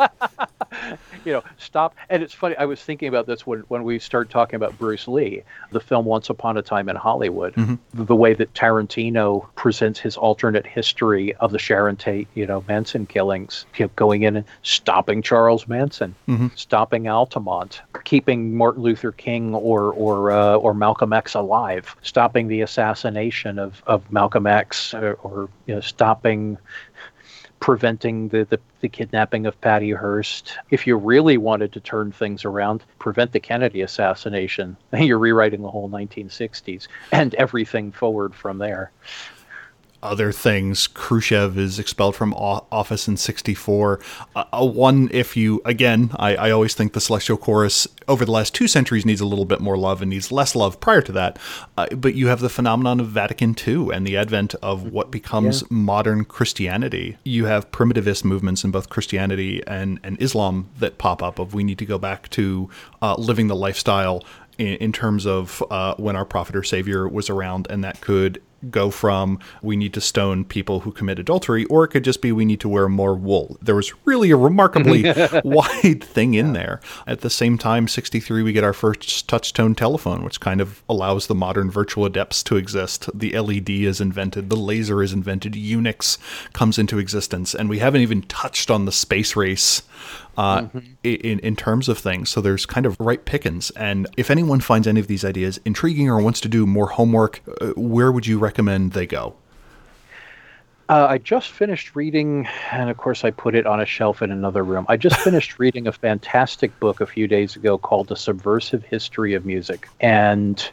yeah. you know, stop. And it's funny. I was thinking about this when, when we start talking about Bruce Lee, the film Once Upon a Time in Hollywood, mm-hmm. the way that Tarantino presents his alternate history of the Sharon Tate, you know, Manson killings, you know, going in and stopping Charles Manson, mm-hmm. stopping Altamont, keeping Martin Luther King or or uh, or Malcolm X alive, stopping the assassination of of Malcolm X, or, or you know, stopping preventing the, the, the, kidnapping of Patty Hearst. If you really wanted to turn things around, prevent the Kennedy assassination. You're rewriting the whole 1960s and everything forward from there other things. Khrushchev is expelled from office in 64. Uh, a one, if you, again, I, I, always think the Celestial Chorus over the last two centuries needs a little bit more love and needs less love prior to that. Uh, but you have the phenomenon of Vatican II and the advent of what becomes yeah. modern Christianity. You have primitivist movements in both Christianity and, and Islam that pop up of we need to go back to uh, living the lifestyle in, in terms of uh, when our prophet or savior was around, and that could go from we need to stone people who commit adultery, or it could just be we need to wear more wool. There was really a remarkably wide thing in there. At the same time, 63, we get our first touch-tone telephone, which kind of allows the modern virtual adepts to exist. The LED is invented, the laser is invented, Unix comes into existence, and we haven't even touched on the space race uh, mm-hmm. in in terms of things. So there's kind of right pickings. And if anyone finds any of these ideas intriguing or wants to do more homework, uh, where would you recommend they go? Uh, I just finished reading, and of course, I put it on a shelf in another room. I just finished reading a fantastic book a few days ago called The Subversive History of Music. And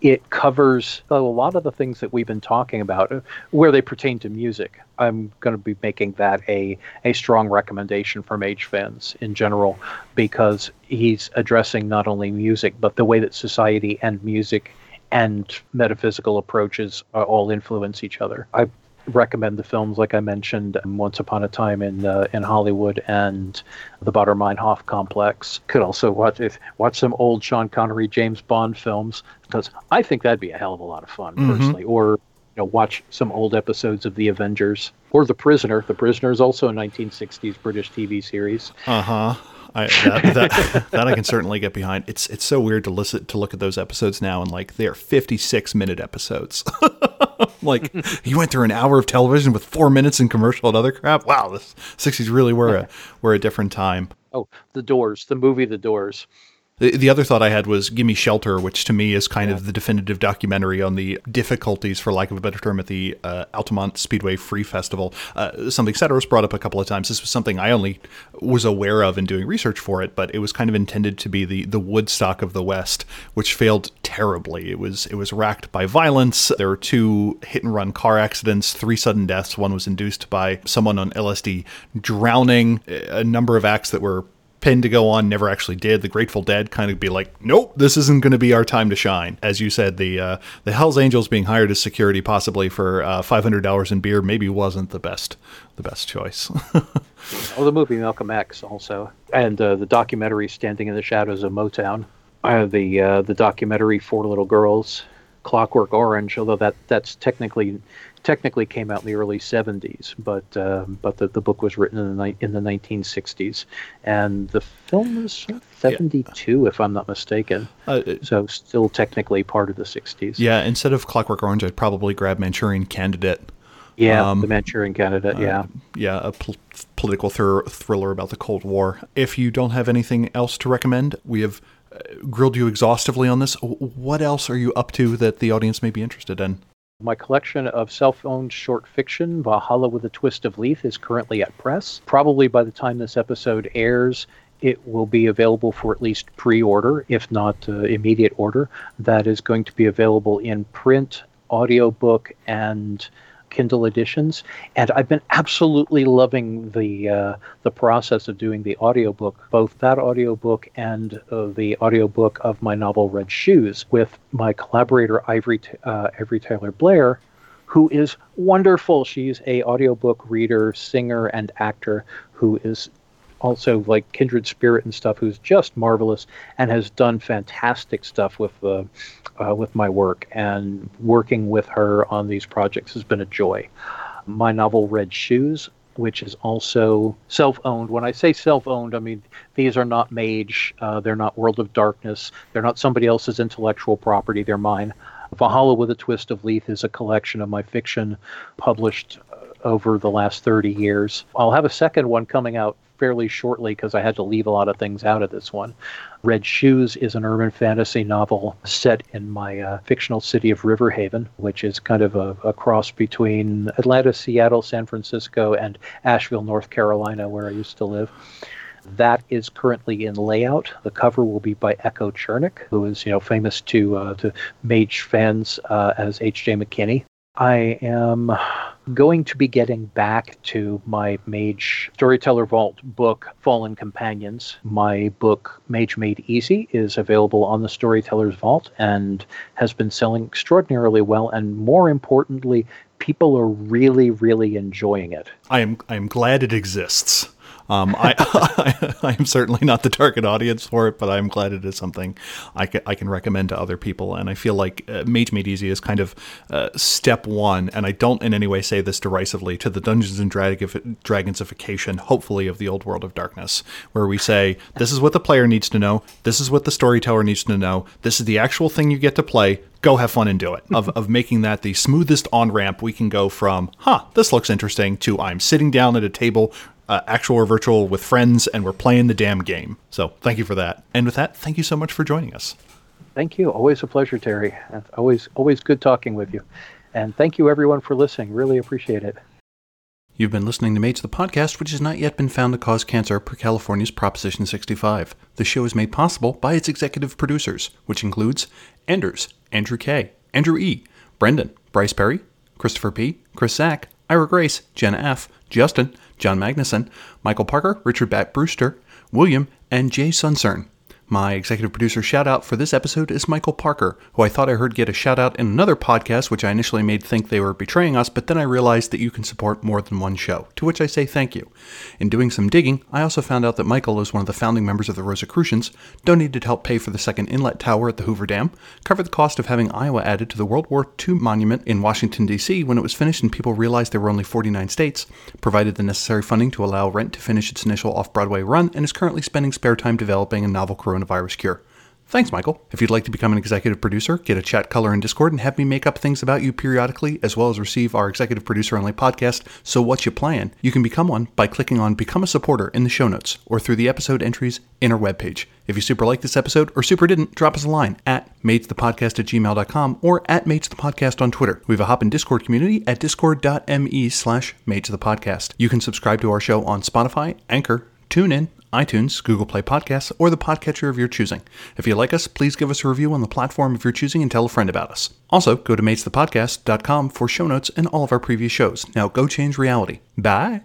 it covers a lot of the things that we've been talking about uh, where they pertain to music. I'm going to be making that a, a strong recommendation for Mage fans in general because he's addressing not only music, but the way that society and music and metaphysical approaches all influence each other. I recommend the films, like I mentioned, um, Once Upon a Time in uh, in Hollywood and the Baader Meinhof Complex. Could also watch if watch some old Sean Connery James Bond films because I think that'd be a hell of a lot of fun mm-hmm. personally. Or you know, watch some old episodes of The Avengers or The Prisoner. The Prisoner is also a 1960s British TV series. Uh huh. I, that, that, that, I can certainly get behind. It's it's so weird to listen to look at those episodes now and like they're 56 minute episodes. like you went through an hour of television with four minutes in commercial and other crap. Wow, the 60s really were a were a different time. Oh, The Doors, the movie The Doors. The, the other thought I had was Gimme Shelter, which to me is kind yeah. of the definitive documentary on the difficulties, for lack of a better term, at the uh, Altamont Speedway Free Festival. Uh, something Satyros brought up a couple of times. This was something I only was aware of in doing research for it, but it was kind of intended to be the, the Woodstock of the West, which failed terribly. It was it was racked by violence. There were two hit and run car accidents, three sudden deaths. One was induced by someone on LSD drowning. A number of acts that were pinned to go on never actually did. The Grateful Dead kind of be like, nope, this isn't going to be our time to shine. As you said, the uh, the Hell's Angels being hired as security, possibly for uh, five hundred dollars in beer, maybe wasn't the best the best choice. oh, the movie Malcolm X also, and uh, the documentary Standing in the Shadows of Motown. Uh, the uh, the documentary Four Little Girls, Clockwork Orange, although that that's technically technically came out in the early 70s, but uh, but the, the book was written in the in the 1960s, and the film was 72, yeah. if I'm not mistaken. Uh, so still technically part of the 60s. Yeah, instead of Clockwork Orange, I'd probably grab Manchurian Candidate. Yeah, um, the Manchurian Candidate. Yeah, uh, yeah, a pl- political thr- thriller about the Cold War. If you don't have anything else to recommend, we have uh, grilled you exhaustively on this. What else are you up to that the audience may be interested in? My collection of self owned short fiction, Valhalla with a Twist of Leith, is currently at press. Probably by the time this episode airs, it will be available for at least pre order, if not uh, immediate order. That is going to be available in print, audiobook, and Kindle editions, and I've been absolutely loving the uh, the process of doing the audiobook, both that audiobook and uh, the audiobook of my novel Red Shoes with my collaborator Ivory uh, Ivory Taylor Blair, who is wonderful. She's a audiobook reader, singer, and actor who is also like kindred spirit and stuff who's just marvelous and has done fantastic stuff with uh, uh, with my work. And working with her on these projects has been a joy. My novel red shoes which is also self-owned. When i say self-owned i mean these are not mage uh, they're not world of darkness they're not somebody else's intellectual property they're mine. Valhalla with a twist of leith is a collection of my fiction published uh, over the last 30 years. I'll have a second one coming out fairly shortly because I had to leave a lot of things out of this one. Red Shoes is an urban fantasy novel set in my uh, fictional city of Riverhaven, which is kind of a, a, cross between Atlanta, Seattle, San Francisco, and Asheville, North Carolina, where I used to live. That is currently in layout. The cover will be by Echo Chernik, who is you know famous to uh, to Mage fans uh, as H.J. McKinney. I am going to be getting back to my Mage Storyteller Vault book, Fallen Companions. My book, Mage Made Easy, is available on the Storyteller's Vault and has been selling extraordinarily well. And more importantly, people are really, really enjoying it. I am I am glad it exists. Um, I, I, am certainly not the target audience for it, but I'm glad it is something I can, I can recommend to other people. And I feel like uh, Mage Made Easy is kind of uh, step one, and I don't in any way say this derisively, to the Dungeons and Dragonsification, hopefully, of the old world of darkness, where we say, this is what the player needs to know, this is what the storyteller needs to know, this is the actual thing you get to play, go have fun and do it. Of, of making that the smoothest on ramp, we can go from, huh, this looks interesting, to I'm sitting down at a table uh, actual or virtual with friends, and we're playing the damn game. So thank you for that. And with that, thank you so much for joining us. Thank you. Always a pleasure, Terry. Always always good talking with you. And thank you everyone for listening. Really appreciate it. You've been listening to Mages the podcast, which has not yet been found to cause cancer per California's Proposition 65. The show is made possible by its executive producers, which includes Anders, Andrew K., Andrew E., Brendan, Bryce Perry, Christopher P., Chris Sack, Ira Grace, Jenna F., Justin, John Magnuson, Michael Parker, Richard Bat Brewster, William, and Jay Suncern. My executive producer shout out for this episode is Michael Parker, who I thought I heard get a shout out in another podcast, which I initially made think they were betraying us, but then I realized that you can support more than one show, to which I say thank you. In doing some digging, I also found out that Michael is one of the founding members of the Rosicrucians, donated to help pay for the second inlet tower at the Hoover Dam, covered the cost of having Iowa added to the World War II monument in Washington, D.C. when it was finished and people realized there were only 49 states, provided the necessary funding to allow Rent to finish its initial off Broadway run, and is currently spending spare time developing a novel coronavirus cure. Thanks, Michael. If you'd like to become an executive producer, get a chat color in Discord, and have me make up things about you periodically, as well as receive our executive producer only podcast, So What You Plan, you can become one by clicking on Become a Supporter in the show notes or through the episode entries in our webpage. If you super like this episode or super didn't, drop us a line at magesthepodcast at gmail.com or at magesthepodcast on Twitter. We have a hop in Discord community at discord.me slash magesthepodcast. You can subscribe to our show on Spotify, Anchor, TuneIn, iTunes, Google Play Podcasts, or the podcatcher of your choosing. If you like us, please give us a review on the platform of your choosing and tell a friend about us. Also, go to magesthepodcast.com for show notes and all of our previous shows. Now go change reality. Bye!